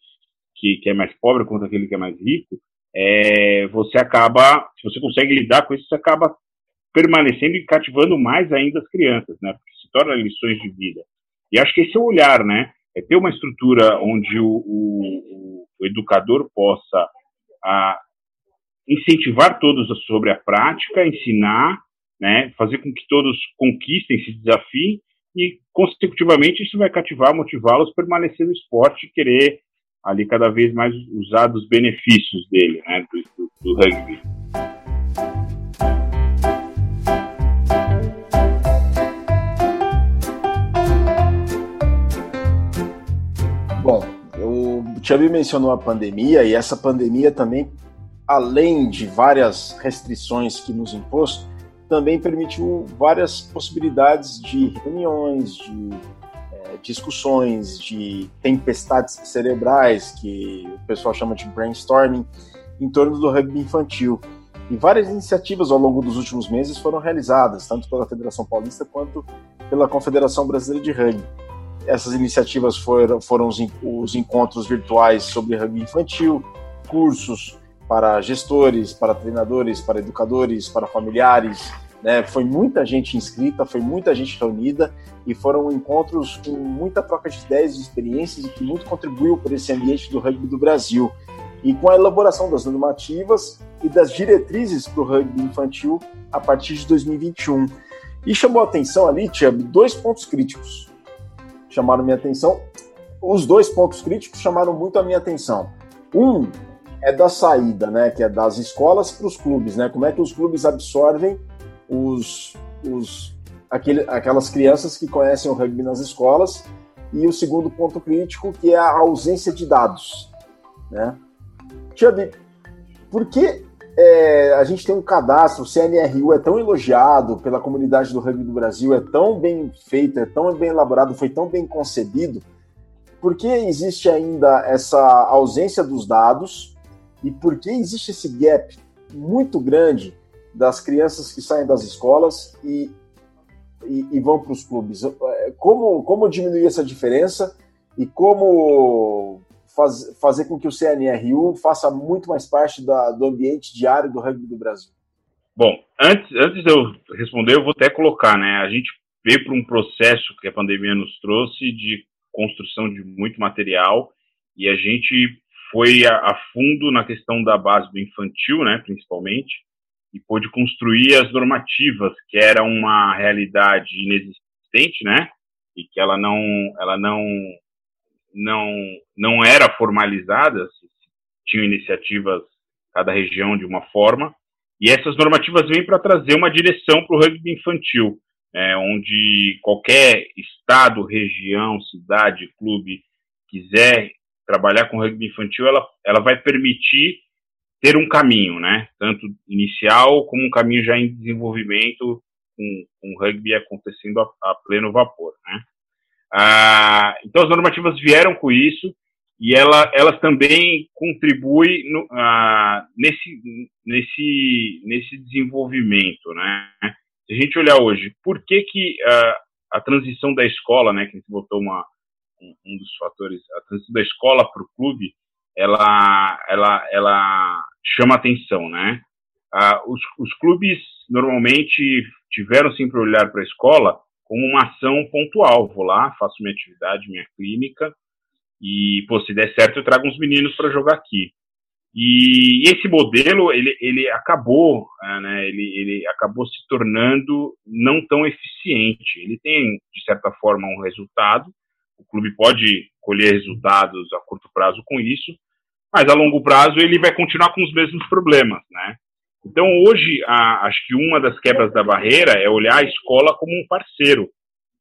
que, que, é mais pobre quanto aquele que é mais rico, é, você acaba, se você consegue lidar com isso, você acaba permanecendo e cativando mais ainda as crianças, né? Porque se torna lições de vida. E acho que esse é o olhar, né? É ter uma estrutura onde o, o, o educador possa a, incentivar todos sobre a prática, ensinar, né? Fazer com que todos conquistem esse desafio e, consecutivamente, isso vai cativar, motivá-los a permanecer no esporte e querer ali cada vez mais usar dos benefícios dele, né, do, do, do rugby. Chubby mencionou a pandemia e essa pandemia também, além de várias restrições que nos impôs, também permitiu várias possibilidades de reuniões, de discussões, de tempestades cerebrais, que o pessoal chama de brainstorming, em torno do rugby infantil. E várias iniciativas ao longo dos últimos meses foram realizadas, tanto pela Federação Paulista quanto pela Confederação Brasileira de Rugby. Essas iniciativas foram, foram os, os encontros virtuais sobre rugby infantil, cursos para gestores, para treinadores, para educadores, para familiares, né? Foi muita gente inscrita, foi muita gente reunida e foram encontros com muita troca de ideias e experiências e que muito contribuiu para esse ambiente do rugby do Brasil. E com a elaboração das normativas e das diretrizes para o rugby infantil a partir de 2021. E chamou a atenção ali, Tia, dois pontos críticos. Chamaram minha atenção. Os dois pontos críticos chamaram muito a minha atenção. Um é da saída, né, que é das escolas para os clubes, né? Como é que os clubes absorvem os, os, aquele, aquelas crianças que conhecem o rugby nas escolas, e o segundo ponto crítico, que é a ausência de dados. Né? Chubby, por que é, a gente tem um cadastro, o CNRU é tão elogiado pela comunidade do rugby do Brasil, é tão bem feito, é tão bem elaborado, foi tão bem concebido, por que existe ainda essa ausência dos dados e por que existe esse gap muito grande das crianças que saem das escolas e, e, e vão para os clubes. É, como, como diminuir essa diferença e como faz, fazer com que o CNRU faça muito mais parte da, do ambiente diário do rugby do Brasil? Bom, antes, antes de eu responder, eu vou até colocar, né? A gente veio para um processo que a pandemia nos trouxe de construção de muito material e a gente foi a, a fundo na questão da base do infantil, né, principalmente, e pôde construir as normativas, que era uma realidade inexistente, né? E que ela não, ela não, não, não era formalizada, tinham iniciativas cada região de uma forma, e essas normativas vêm para trazer uma direção para o rugby infantil, é, onde qualquer estado, região, cidade, clube quiser trabalhar com rugby infantil, ela, ela vai permitir ter um caminho, né? Tanto inicial como um caminho já em desenvolvimento, com, com o rugby acontecendo a, a pleno vapor, né? Ah, então as normativas vieram com isso e ela, elas também contribuem no, ah, nesse, nesse, nesse desenvolvimento, né? Se a gente olhar hoje, por que que ah, a transição da escola, né, que a gente botou uma, um, um dos fatores, a transição da escola para o clube, ela, ela, ela chama atenção, né? Ah, os, os clubes normalmente tiveram sempre olhar para a escola como uma ação pontual. Vou lá, faço minha atividade, minha clínica, e, pô, se der certo, eu trago uns meninos para jogar aqui. E, esse modelo, ele, ele acabou, é, né, ele, ele acabou se tornando não tão eficiente. Ele tem, de certa forma, um resultado, o clube pode colher resultados a curto prazo com isso, mas a longo prazo ele vai continuar com os mesmos problemas, né? Então, hoje, a, acho que uma das quebras da barreira é olhar a escola como um parceiro,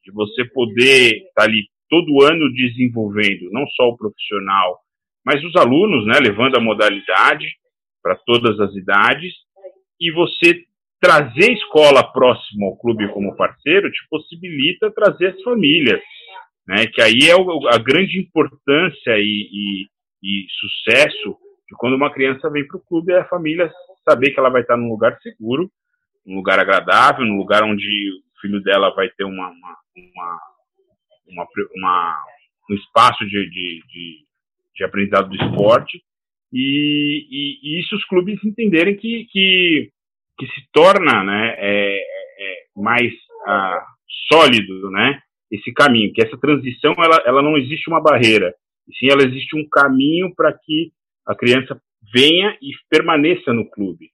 de você poder estar tá ali todo ano desenvolvendo não só o profissional, mas os alunos, né, levando a modalidade para todas as idades, e você trazer a escola próximo ao clube como parceiro te possibilita trazer as famílias, né, que aí é a grande importância e, e, e sucesso de quando uma criança vem para o clube é a família saber que ela vai estar num lugar seguro, num lugar agradável, num lugar onde o filho dela vai ter uma, uma, uma, uma, uma um espaço de, de, de, de, aprendizado do esporte. E, e, e, isso os clubes entenderem que, que, que se torna né, é, é, é mais ah, sólido né, esse caminho, que essa transição ela, ela não existe uma barreira, e sim ela existe um caminho para que a criança venha e permaneça no clube.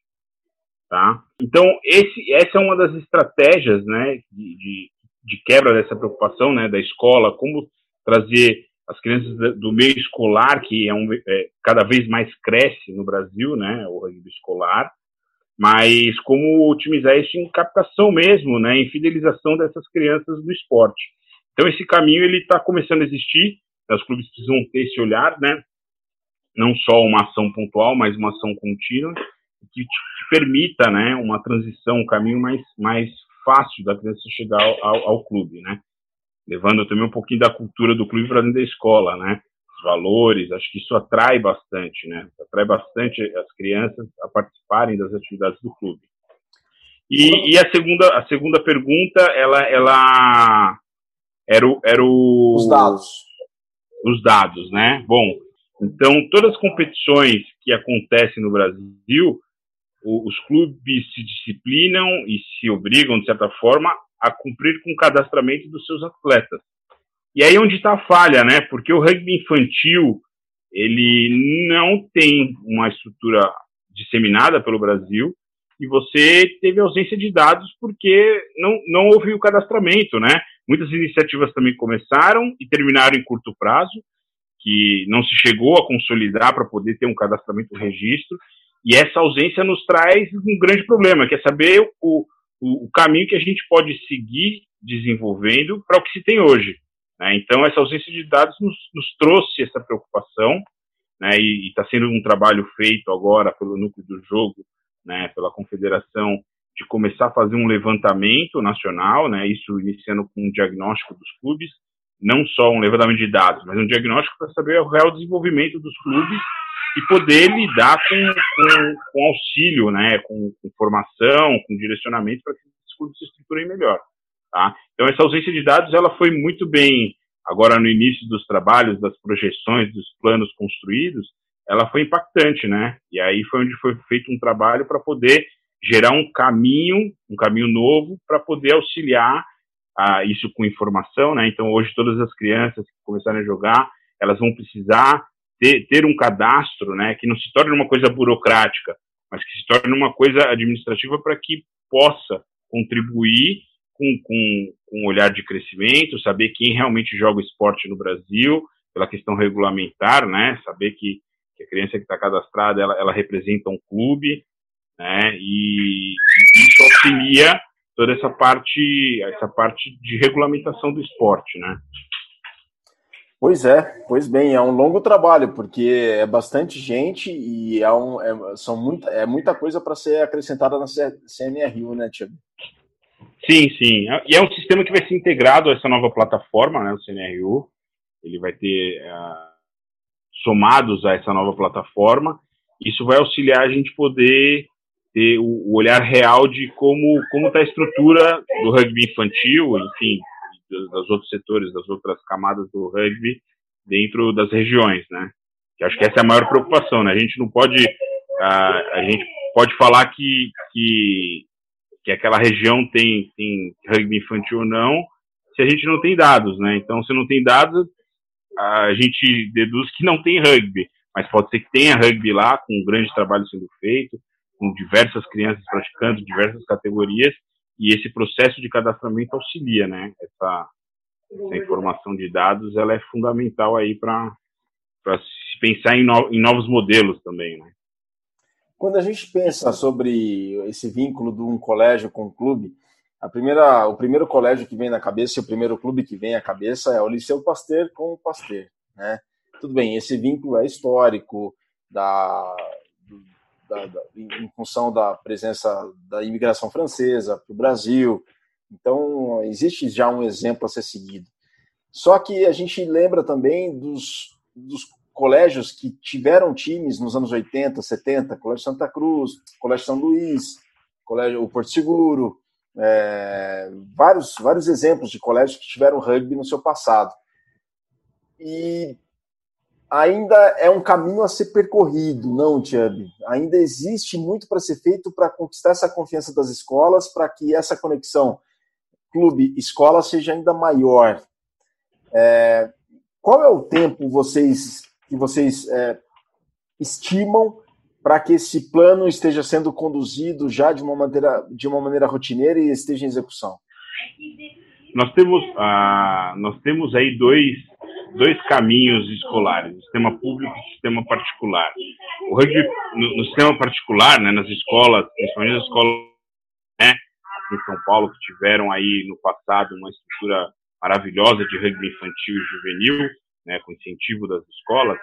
Tá? Então, esse, essa é uma das estratégias né, de, de, quebra dessa preocupação né, da escola, como trazer as crianças do meio escolar, que é, um, é cada vez mais cresce no Brasil, né, o rugby escolar, mas como otimizar isso em captação mesmo, né, em fidelização dessas crianças do esporte. Então esse caminho ele está começando a existir, os clubes precisam ter esse olhar, né, não só uma ação pontual, mas uma ação contínua, que te, permita né, uma transição, um caminho mais, mais fácil da criança chegar ao, ao, clube, né? Levando também um pouquinho da cultura do clube para dentro da escola, né? Os valores, acho que isso atrai bastante, né? Atrai bastante as crianças a participarem das atividades do clube. E, e a segunda a segunda pergunta, ela ela era o, era o os dados os dados, né? Bom, então, todas as competições que acontecem no Brasil, os clubes se disciplinam e se obrigam, de certa forma, a cumprir com o cadastramento dos seus atletas. E aí é onde está a falha, né? Porque o rugby infantil ele não tem uma estrutura disseminada pelo Brasil e você teve ausência de dados porque não, não houve o cadastramento, né? Muitas iniciativas também começaram e terminaram em curto prazo que não se chegou a consolidar para poder ter um cadastramento registro, e essa ausência nos traz um grande problema, que é saber o, o, o caminho que a gente pode seguir desenvolvendo para o que se tem hoje. Né? Então, essa ausência de dados nos, nos trouxe essa preocupação, né? e está sendo um trabalho feito agora pelo núcleo do jogo, né? pela confederação, de começar a fazer um levantamento nacional, né? isso iniciando com um diagnóstico dos clubes, não só um levantamento de dados, mas um diagnóstico para saber o real desenvolvimento dos clubes e poder lidar com, com, com auxílio, né, com, com, formação, com direcionamento para que os clubes se estruturem melhor. Tá? Então, essa ausência de dados ela foi muito bem, agora no início dos trabalhos, das projeções, dos planos construídos, ela foi impactante, né? E aí foi onde foi feito um trabalho para poder gerar um caminho, um caminho novo, para poder auxiliar ah, isso com informação, né? Então, hoje, todas as crianças que começarem a jogar, elas vão precisar ter, ter um cadastro, né? Que não se torne uma coisa burocrática, mas que se torne uma coisa administrativa para que possa contribuir com, com, com um olhar de crescimento, saber quem realmente joga esporte no Brasil, pela questão regulamentar, né? Saber que, que a criança que está cadastrada, ela, ela representa um clube, né? E, e isso auxilia toda essa parte, essa parte de regulamentação do esporte, né? Pois é, pois bem, é um longo trabalho, porque é bastante gente e é, um, é, são muita, é muita coisa para ser acrescentada na CNRU, né, Tiago? Sim, sim. E é um sistema que vai ser integrado a essa nova plataforma, né, o CNRU. Ele vai ter uh, somados a essa nova plataforma. Isso vai auxiliar a gente poder ter o, olhar real de como como está a estrutura do rugby infantil, enfim, dos outros setores, das outras camadas do rugby dentro das regiões, né? Que acho que essa é a maior preocupação, né? A gente não pode a, a gente pode falar que, que que aquela região tem, tem rugby infantil ou não, se a gente não tem dados, né? Então, se não tem dados, a gente deduz que não tem rugby, mas pode ser que tenha rugby lá, com um grande trabalho sendo feito, com diversas crianças praticando diversas categorias, e esse processo de cadastramento auxilia, né? Essa, essa informação de dados, ela é fundamental aí para se pensar em, no, em novos modelos também, né? Quando a gente pensa sobre esse vínculo de um colégio com um clube, a primeira, o primeiro colégio que vem na cabeça e o primeiro clube que vem à cabeça é o Liceu Pasteur com o Pasteur, né? Tudo bem, esse vínculo é histórico da, da, da em função da presença da imigração francesa para o Brasil. Então, existe já um exemplo a ser seguido. Só que a gente lembra também dos, dos colégios que tiveram times nos anos 80, 70, Colégio Santa Cruz, Colégio São Luís, Colégio o Porto Seguro, é, vários, vários exemplos de colégios que tiveram rugby no seu passado. E ainda é um caminho a ser percorrido, não, Tiabe? Ainda existe muito para ser feito para conquistar essa confiança das escolas, para que essa conexão clube-escola seja ainda maior. É, qual é o tempo vocês que vocês é, estimam para que esse plano esteja sendo conduzido já de uma maneira, de uma maneira rotineira e esteja em execução? Nós temos, ah, nós temos aí dois, dois caminhos escolares, o sistema público e o sistema particular. O rugby, no, no sistema particular, né, nas escolas, principalmente nas escolas né, em São Paulo, que tiveram aí no passado uma estrutura maravilhosa de rugby infantil e juvenil, né, com incentivo das escolas,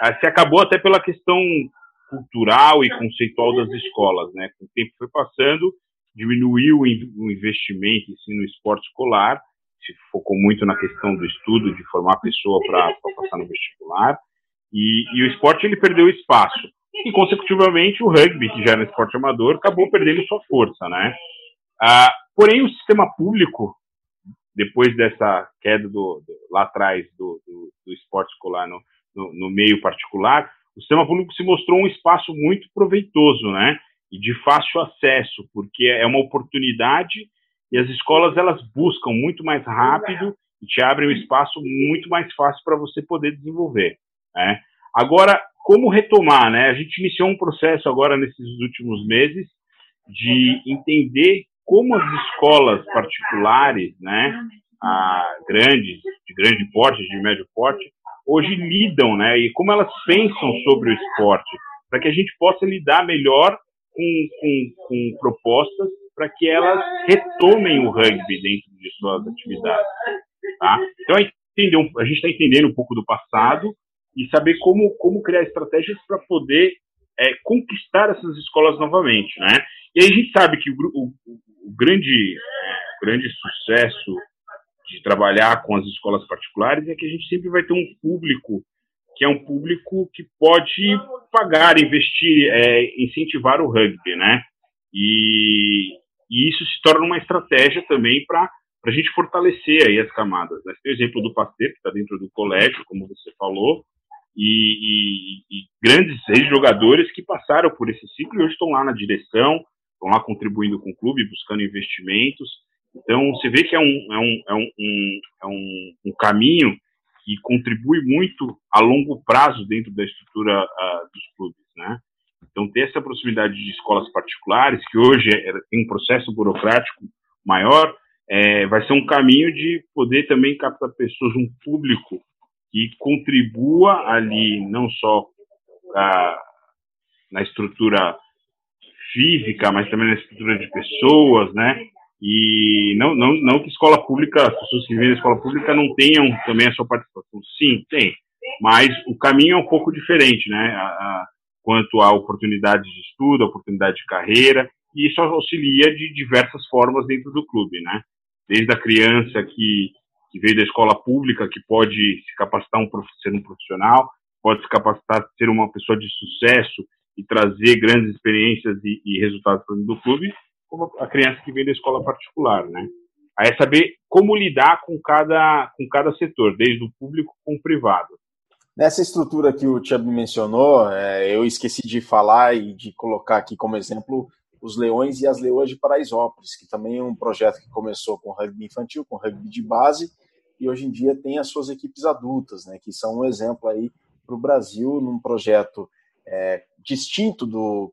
ah, se acabou até pela questão cultural e conceitual das escolas, né? O tempo foi passando, diminuiu o investimento no esporte escolar, se focou muito na questão do estudo, de formar a pessoa para passar no vestibular, e, e, o esporte ele perdeu espaço. E, consecutivamente, o rugby, que já era esporte amador, acabou perdendo sua força, né? Ah, porém, o sistema público, depois dessa queda do, do lá atrás do, do, do esporte escolar no, no, no, meio particular, o sistema público se mostrou um espaço muito proveitoso, né? E de fácil acesso, porque é uma oportunidade e as escolas elas buscam muito mais rápido e te abrem um espaço muito mais fácil para você poder desenvolver. Né? Agora, como retomar? Né? A gente iniciou um processo agora nesses últimos meses de entender como as escolas particulares, né, a grandes, de grande porte, de médio porte, hoje lidam, né, e como elas pensam sobre o esporte, para que a gente possa lidar melhor com, com, com propostas para que elas retomem o rugby dentro de suas atividades. Tá? Então, a gente está entendendo um pouco do passado e saber como, como criar estratégias para poder é, conquistar essas escolas novamente. Né? E aí a gente sabe que o, o, o grande, é, grande sucesso de trabalhar com as escolas particulares é que a gente sempre vai ter um público que é um público que pode pagar, investir, é, incentivar o rugby, né? E, e, isso se torna uma estratégia também para a gente fortalecer aí as camadas. Né? Tem o exemplo do Pasteur, que está dentro do colégio, como você falou, e, e, e grandes ex-jogadores que passaram por esse ciclo e hoje estão lá na direção, estão lá contribuindo com o clube, buscando investimentos. Então, você vê que é um, é um, é um, é um, um caminho que contribui muito a longo prazo dentro da estrutura uh, dos clubes, né? Então, ter essa proximidade de escolas particulares, que hoje é, tem um processo burocrático maior, é, vai ser um caminho de poder também captar pessoas, um público que contribua ali, não só uh, na estrutura física, mas também na estrutura de pessoas, né? E não, não, não que escola pública, as pessoas que vivem na escola pública não tenham também a sua participação. Sim, tem. Mas o caminho é um pouco diferente, né? A, a, quanto à oportunidade de estudo, a oportunidade de carreira. e isso auxilia de diversas formas dentro do clube, né? Desde a criança que, que veio da escola pública, que pode se capacitar um, ser um profissional, pode se capacitar a ser uma pessoa de sucesso e trazer grandes experiências e, e resultados para o do clube, como a criança que vem da escola particular, né? Aí é saber como lidar com cada, com cada setor, desde o público com o privado. Nessa estrutura que o Chubb mencionou, é, eu esqueci de falar e de colocar aqui como exemplo os Leões e as Leoas de Paraisópolis, que também é um projeto que começou com rugby infantil, com rugby de base, e hoje em dia tem as suas equipes adultas, né, que são um exemplo aí para o Brasil num projeto é, distinto do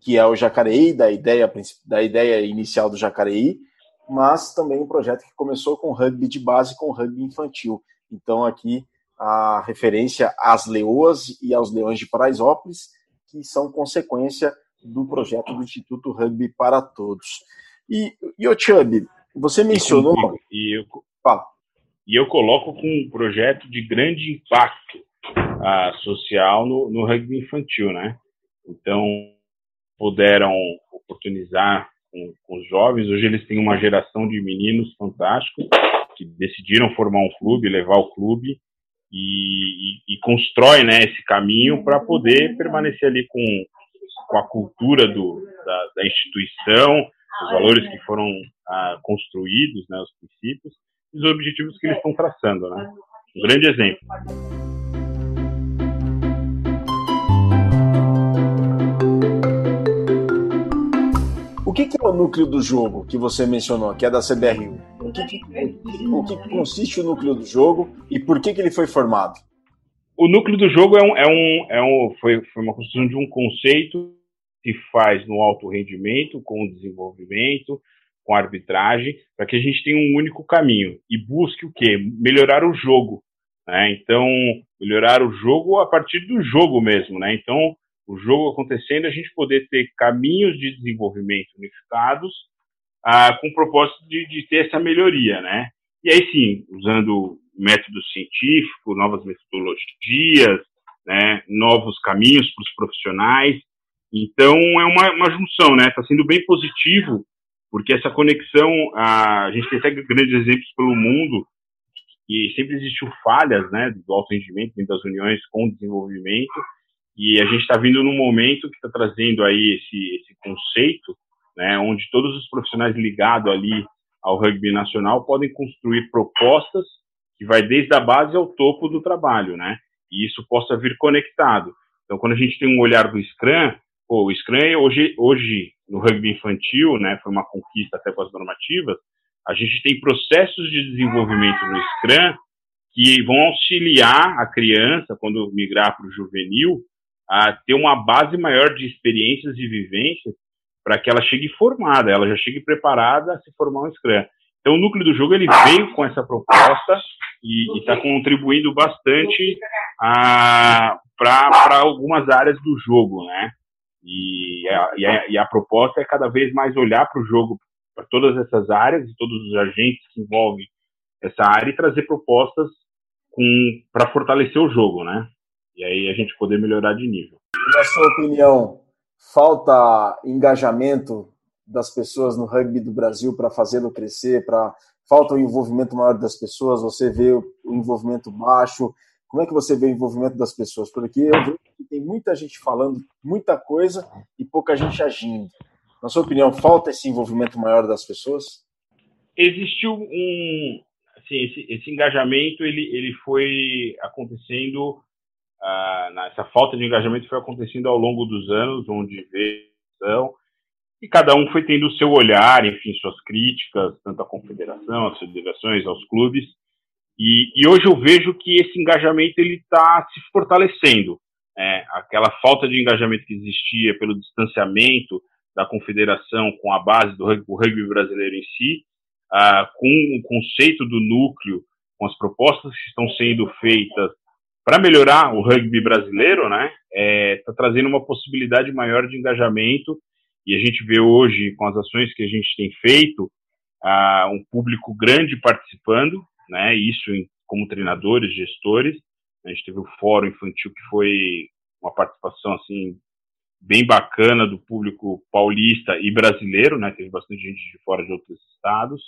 que é o Jacareí, da ideia, da ideia inicial do Jacareí, mas também um projeto que começou com rugby de base, com rugby infantil. Então, aqui a referência às leoas e aos leões de Paraisópolis, que são consequência do projeto do Instituto Rugby para Todos. E, e o Chubb, você mencionou. E eu, Fala. e eu coloco com um projeto de grande impacto uh, social no, no rugby infantil, né? Então, puderam oportunizar com, com, os jovens. Hoje eles têm uma geração de meninos fantásticos que decidiram formar um clube, levar o clube e, e, e constrói né, esse caminho para poder permanecer ali com, com a cultura do, da, da instituição, os valores que foram ah, construídos, né, os princípios, e os objetivos que eles estão traçando. Né? Um grande exemplo. Que, que, é o núcleo do jogo que você mencionou, que é da CBRU? O que, que, o que consiste o núcleo do jogo e por que, que ele foi formado? O núcleo do jogo é um, é um, é um foi, foi uma construção de um conceito que faz no alto rendimento, com o desenvolvimento, com a arbitragem, para que a gente tenha um único caminho e busque o quê? Melhorar o jogo. Né? Então, melhorar o jogo a partir do jogo mesmo. Né? Então, o jogo acontecendo, a gente poder ter caminhos de desenvolvimento unificados ah, com o propósito de, de, ter essa melhoria, né? E aí sim, usando método científico, novas metodologias, né, novos caminhos para os profissionais. Então é uma, uma junção, né? Está sendo bem positivo, porque essa conexão, a, gente tem grandes exemplos pelo mundo e sempre existiu falhas, né, do alto rendimento dentro das uniões com o desenvolvimento e a gente está vindo num momento que está trazendo aí esse, esse conceito, né, onde todos os profissionais ligados ali ao rugby nacional podem construir propostas que vai desde a base ao topo do trabalho, né? E isso possa vir conectado. Então, quando a gente tem um olhar do Scrum, pô, o Scrum hoje, hoje no rugby infantil, né, foi uma conquista até com as normativas, a gente tem processos de desenvolvimento no Scrum que vão auxiliar a criança, quando migrar para o juvenil, a ter uma base maior de experiências e vivências para que ela chegue formada, ela já chegue preparada a se formar um Scrum. Então, o núcleo do jogo ele veio com essa proposta e está contribuindo bastante para algumas áreas do jogo, né? E a, e, a, e a proposta é cada vez mais olhar para o jogo, para todas essas áreas e todos os agentes que envolvem essa área e trazer propostas para fortalecer o jogo, né? E aí a gente poder melhorar de nível. Na sua opinião, falta engajamento das pessoas no rugby do Brasil para fazê-lo crescer, para falta o envolvimento maior das pessoas, você vê o envolvimento baixo, como é que você vê o envolvimento das pessoas? Porque eu vejo que tem muita gente falando muita coisa e pouca gente agindo. Na sua opinião, falta esse envolvimento maior das pessoas? Existiu um, assim, esse, esse engajamento ele, ele foi acontecendo ah, essa falta de engajamento foi acontecendo ao longo dos anos, onde veio e cada um foi tendo o seu olhar, enfim, suas críticas, tanto à confederação, às federações, aos clubes. E, e hoje eu vejo que esse engajamento ele está se fortalecendo. É, aquela falta de engajamento que existia pelo distanciamento da confederação com a base do rugby, rugby brasileiro em si, ah, com o conceito do núcleo, com as propostas que estão sendo feitas para melhorar o rugby brasileiro, né, está é, tá trazendo uma possibilidade maior de engajamento e a gente vê hoje com as ações que a gente tem feito uh, um público grande participando, né, isso em, como treinadores, gestores. A gente teve o fórum infantil que foi uma participação assim bem bacana do público paulista e brasileiro, né? Teve bastante gente de fora de outros estados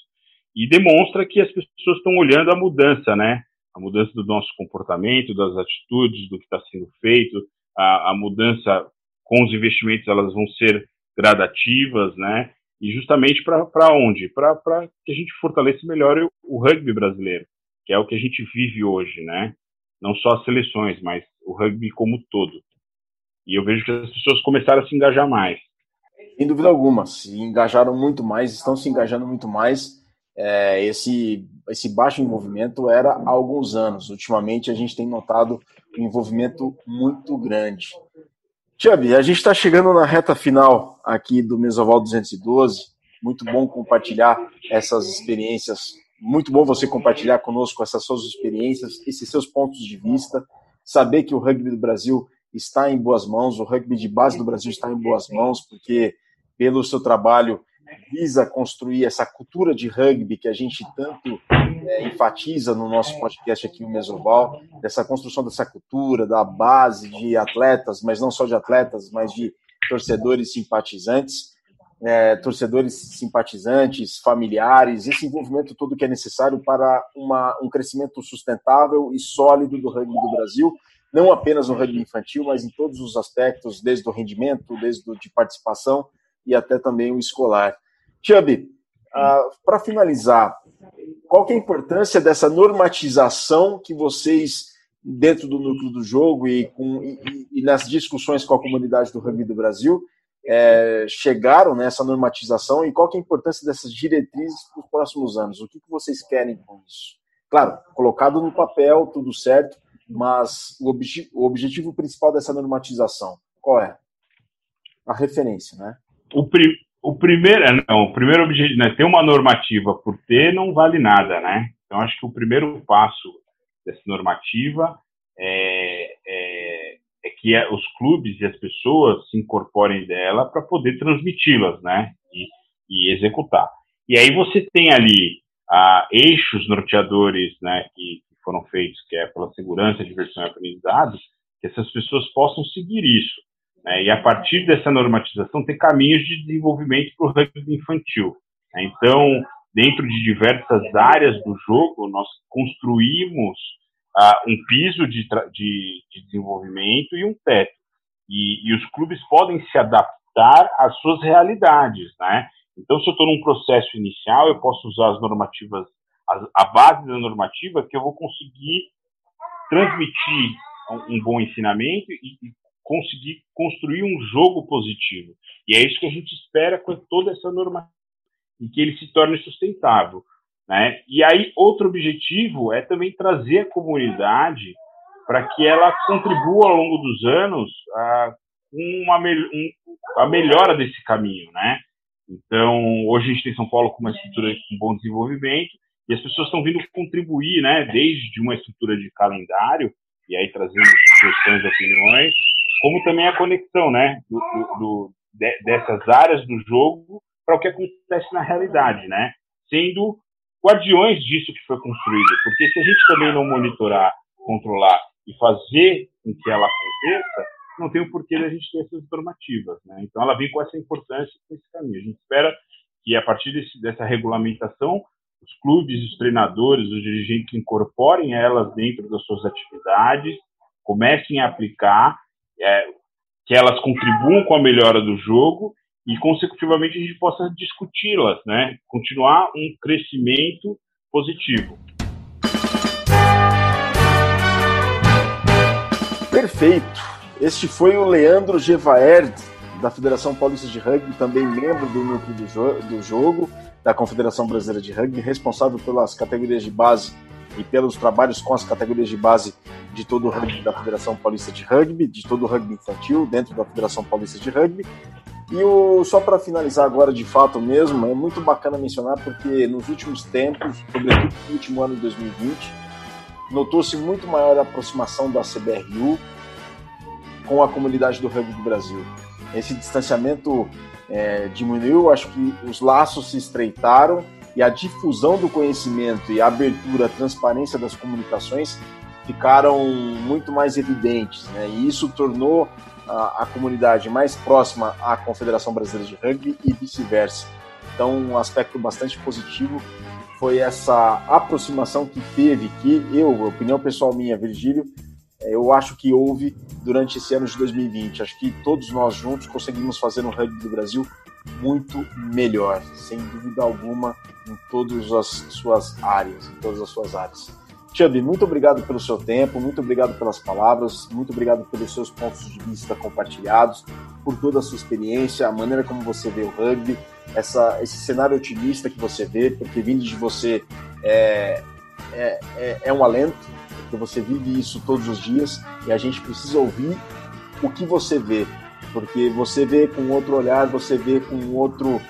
e demonstra que as pessoas estão olhando a mudança, né? A mudança do nosso comportamento, das atitudes, do que está sendo feito, a, a, mudança com os investimentos, elas vão ser gradativas, né? E justamente para onde? Para que a gente fortaleça melhor o, o rugby brasileiro, que é o que a gente vive hoje, né? Não só as seleções, mas o rugby como todo. E eu vejo que as pessoas começaram a se engajar mais. Sem dúvida alguma, se engajaram muito mais, estão se engajando muito mais. É, esse, esse baixo envolvimento era há alguns anos. Ultimamente a gente tem notado um envolvimento muito grande. Chubby, a gente está chegando na reta final aqui do Mesoval 212. Muito bom compartilhar essas experiências. Muito bom você compartilhar conosco essas suas experiências, esses seus pontos de vista. Saber que o rugby do Brasil está em boas mãos, o rugby de base do Brasil está em boas mãos, porque pelo seu trabalho visa construir essa cultura de rugby que a gente tanto é, enfatiza no nosso podcast aqui, o Mesoval, dessa construção dessa cultura, da base de atletas, mas não só de atletas, mas de torcedores simpatizantes, é, torcedores simpatizantes, familiares, esse envolvimento todo que é necessário para uma, um crescimento sustentável e sólido do rugby do Brasil, não apenas no rugby infantil, mas em todos os aspectos, desde o rendimento, desde o de participação e até também o escolar. Chubby, uh, para finalizar, qual é a importância dessa normatização que vocês, dentro do núcleo do jogo e, com, e, e nas discussões com a comunidade do rugby do Brasil, é, chegaram nessa normatização e qual é a importância dessas diretrizes para os próximos anos? O que, que vocês querem com isso? Claro, colocado no papel, tudo certo, mas o, obje o objetivo principal dessa normatização, qual é? A referência, né? O, pri o primeiro, é, não, o primeiro objetivo, né, ter uma normativa por ter não vale nada, né? Então acho que o primeiro passo dessa normativa é, é, é que os clubes e as pessoas se incorporem dela para poder transmiti-las, né? E, e, executar. E aí você tem ali ah, eixos norteadores, né? Que, foram feitos, que é pela segurança, diversão e aprendizado, que essas pessoas possam seguir isso. Né? E a partir dessa normatização, ter caminhos de desenvolvimento para o rugby infantil. Né? Então, dentro de diversas áreas do jogo, nós construímos ah, um piso de, de, de, desenvolvimento e um teto. E, e, os clubes podem se adaptar às suas realidades, né? Então, se eu estou num processo inicial, eu posso usar as normativas a, a base da normativa que eu vou conseguir transmitir um, um bom ensinamento e, e conseguir construir um jogo positivo. E é isso que a gente espera com toda essa normativa, e que ele se torne sustentável. Né? E aí, outro objetivo é também trazer a comunidade para que ela contribua ao longo dos anos a, uma, um, a melhora desse caminho. Né? Então, hoje a gente tem São Paulo com uma estrutura com bom desenvolvimento, e as pessoas estão vindo contribuir, né, desde uma estrutura de calendário, e aí trazendo sugestões opiniões, como também a conexão, né, do, do, do de, dessas áreas do jogo para o que acontece na realidade, né, sendo guardiões disso que foi construído, porque se a gente também não monitorar, controlar e fazer com que ela aconteça, não tem o porquê da gente ter essas normativas, né? Então ela vem com essa importância, com esse caminho. A gente espera que a partir desse, dessa regulamentação os clubes, os treinadores, os dirigentes incorporem elas dentro das suas atividades, comecem a aplicar, é, que elas contribuam com a melhora do jogo e, consecutivamente, a gente possa discuti-las, né? Continuar um crescimento positivo. Perfeito. Este foi o Leandro Gevaerd, da Federação Paulista de Rugby, também membro do núcleo do, jo do jogo da Confederação Brasileira de Rugby, responsável pelas categorias de base e pelos trabalhos com as categorias de base de todo o rugby da Federação Paulista de Rugby, de todo o rugby infantil dentro da Federação Paulista de Rugby. E o, só para finalizar agora de fato mesmo, é muito bacana mencionar porque nos últimos tempos, sobretudo no último ano de 2020, notou-se muito maior aproximação da CBRU com a comunidade do rugby do Brasil. Esse distanciamento é, diminuiu, acho que os laços se estreitaram e a difusão do conhecimento e a abertura, a transparência das comunicações ficaram muito mais evidentes, né? E isso tornou a, a comunidade mais próxima à Confederação Brasileira de Rugby e vice-versa. Então, um aspecto bastante positivo foi essa aproximação que teve, que eu, opinião pessoal minha, Virgílio, é, eu acho que houve durante esse ano de 2020. Acho que todos nós juntos conseguimos fazer um rugby do Brasil muito melhor, sem dúvida alguma, em todas as suas áreas, em todas as suas áreas. Chubby, muito obrigado pelo seu tempo, muito obrigado pelas palavras, muito obrigado pelos seus pontos de vista compartilhados, por toda a sua experiência, a maneira como você vê o rugby, essa, esse cenário otimista que você vê, porque vindo de você é, é, é, é um alento, porque você vive isso todos os dias e a gente precisa ouvir o que você vê, porque você vê com outro olhar, você vê com outro,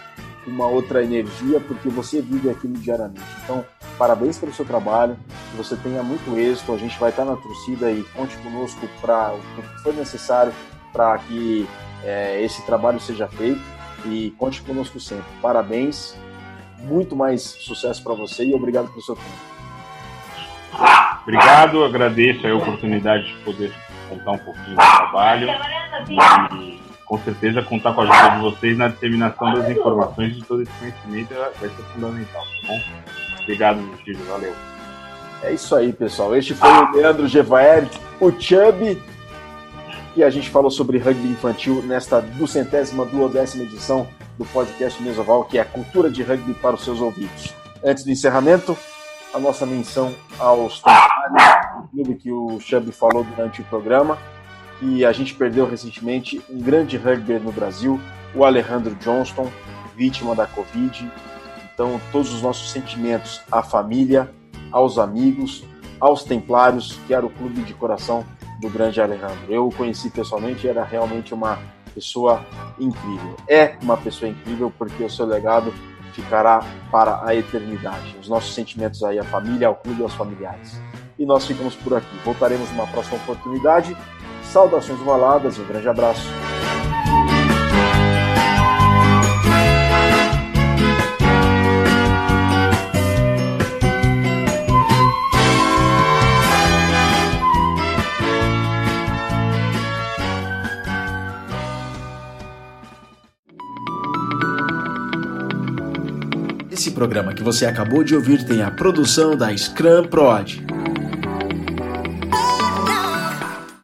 uma outra energia, porque você vive aquilo diariamente. Então, Parabéns pelo seu trabalho, que você tenha muito êxito. A gente vai estar na torcida e conte conosco para o que for necessário para que é, esse trabalho seja feito e conte conosco sempre. Parabéns, muito mais sucesso para você e obrigado pelo seu tempo. Obrigado, agradeço a oportunidade de poder contar um pouquinho do trabalho e com certeza contar com a ajuda de vocês na disseminação das informações de todo esse conhecimento vai ser fundamental, tá bom? Obrigado, Virgílio. Valeu. É isso aí, pessoal. Este foi o Leandro Gevaer, o Chubby, e a gente falou sobre rugby infantil nesta duzentésima, duodécima edição do podcast Mesoval, que é a cultura de rugby para os seus ouvidos. Antes do encerramento, a nossa menção aos Templários, clube que o Chubby falou durante o programa, que a gente perdeu recentemente um grande rugby no Brasil, o Alejandro Johnston, vítima da Covid, então, todos os nossos sentimentos à família, aos amigos, aos templários, que era o clube de coração do grande Alejandro. Eu o conheci pessoalmente, era realmente uma pessoa incrível. É uma pessoa incrível porque o seu legado ficará para a eternidade. Os nossos sentimentos aí à família, ao clube e aos familiares. E nós ficamos por aqui. Voltaremos numa próxima oportunidade. Saudações valadas um grande abraço. Esse programa que você acabou de ouvir tem a produção da Scrum Prod.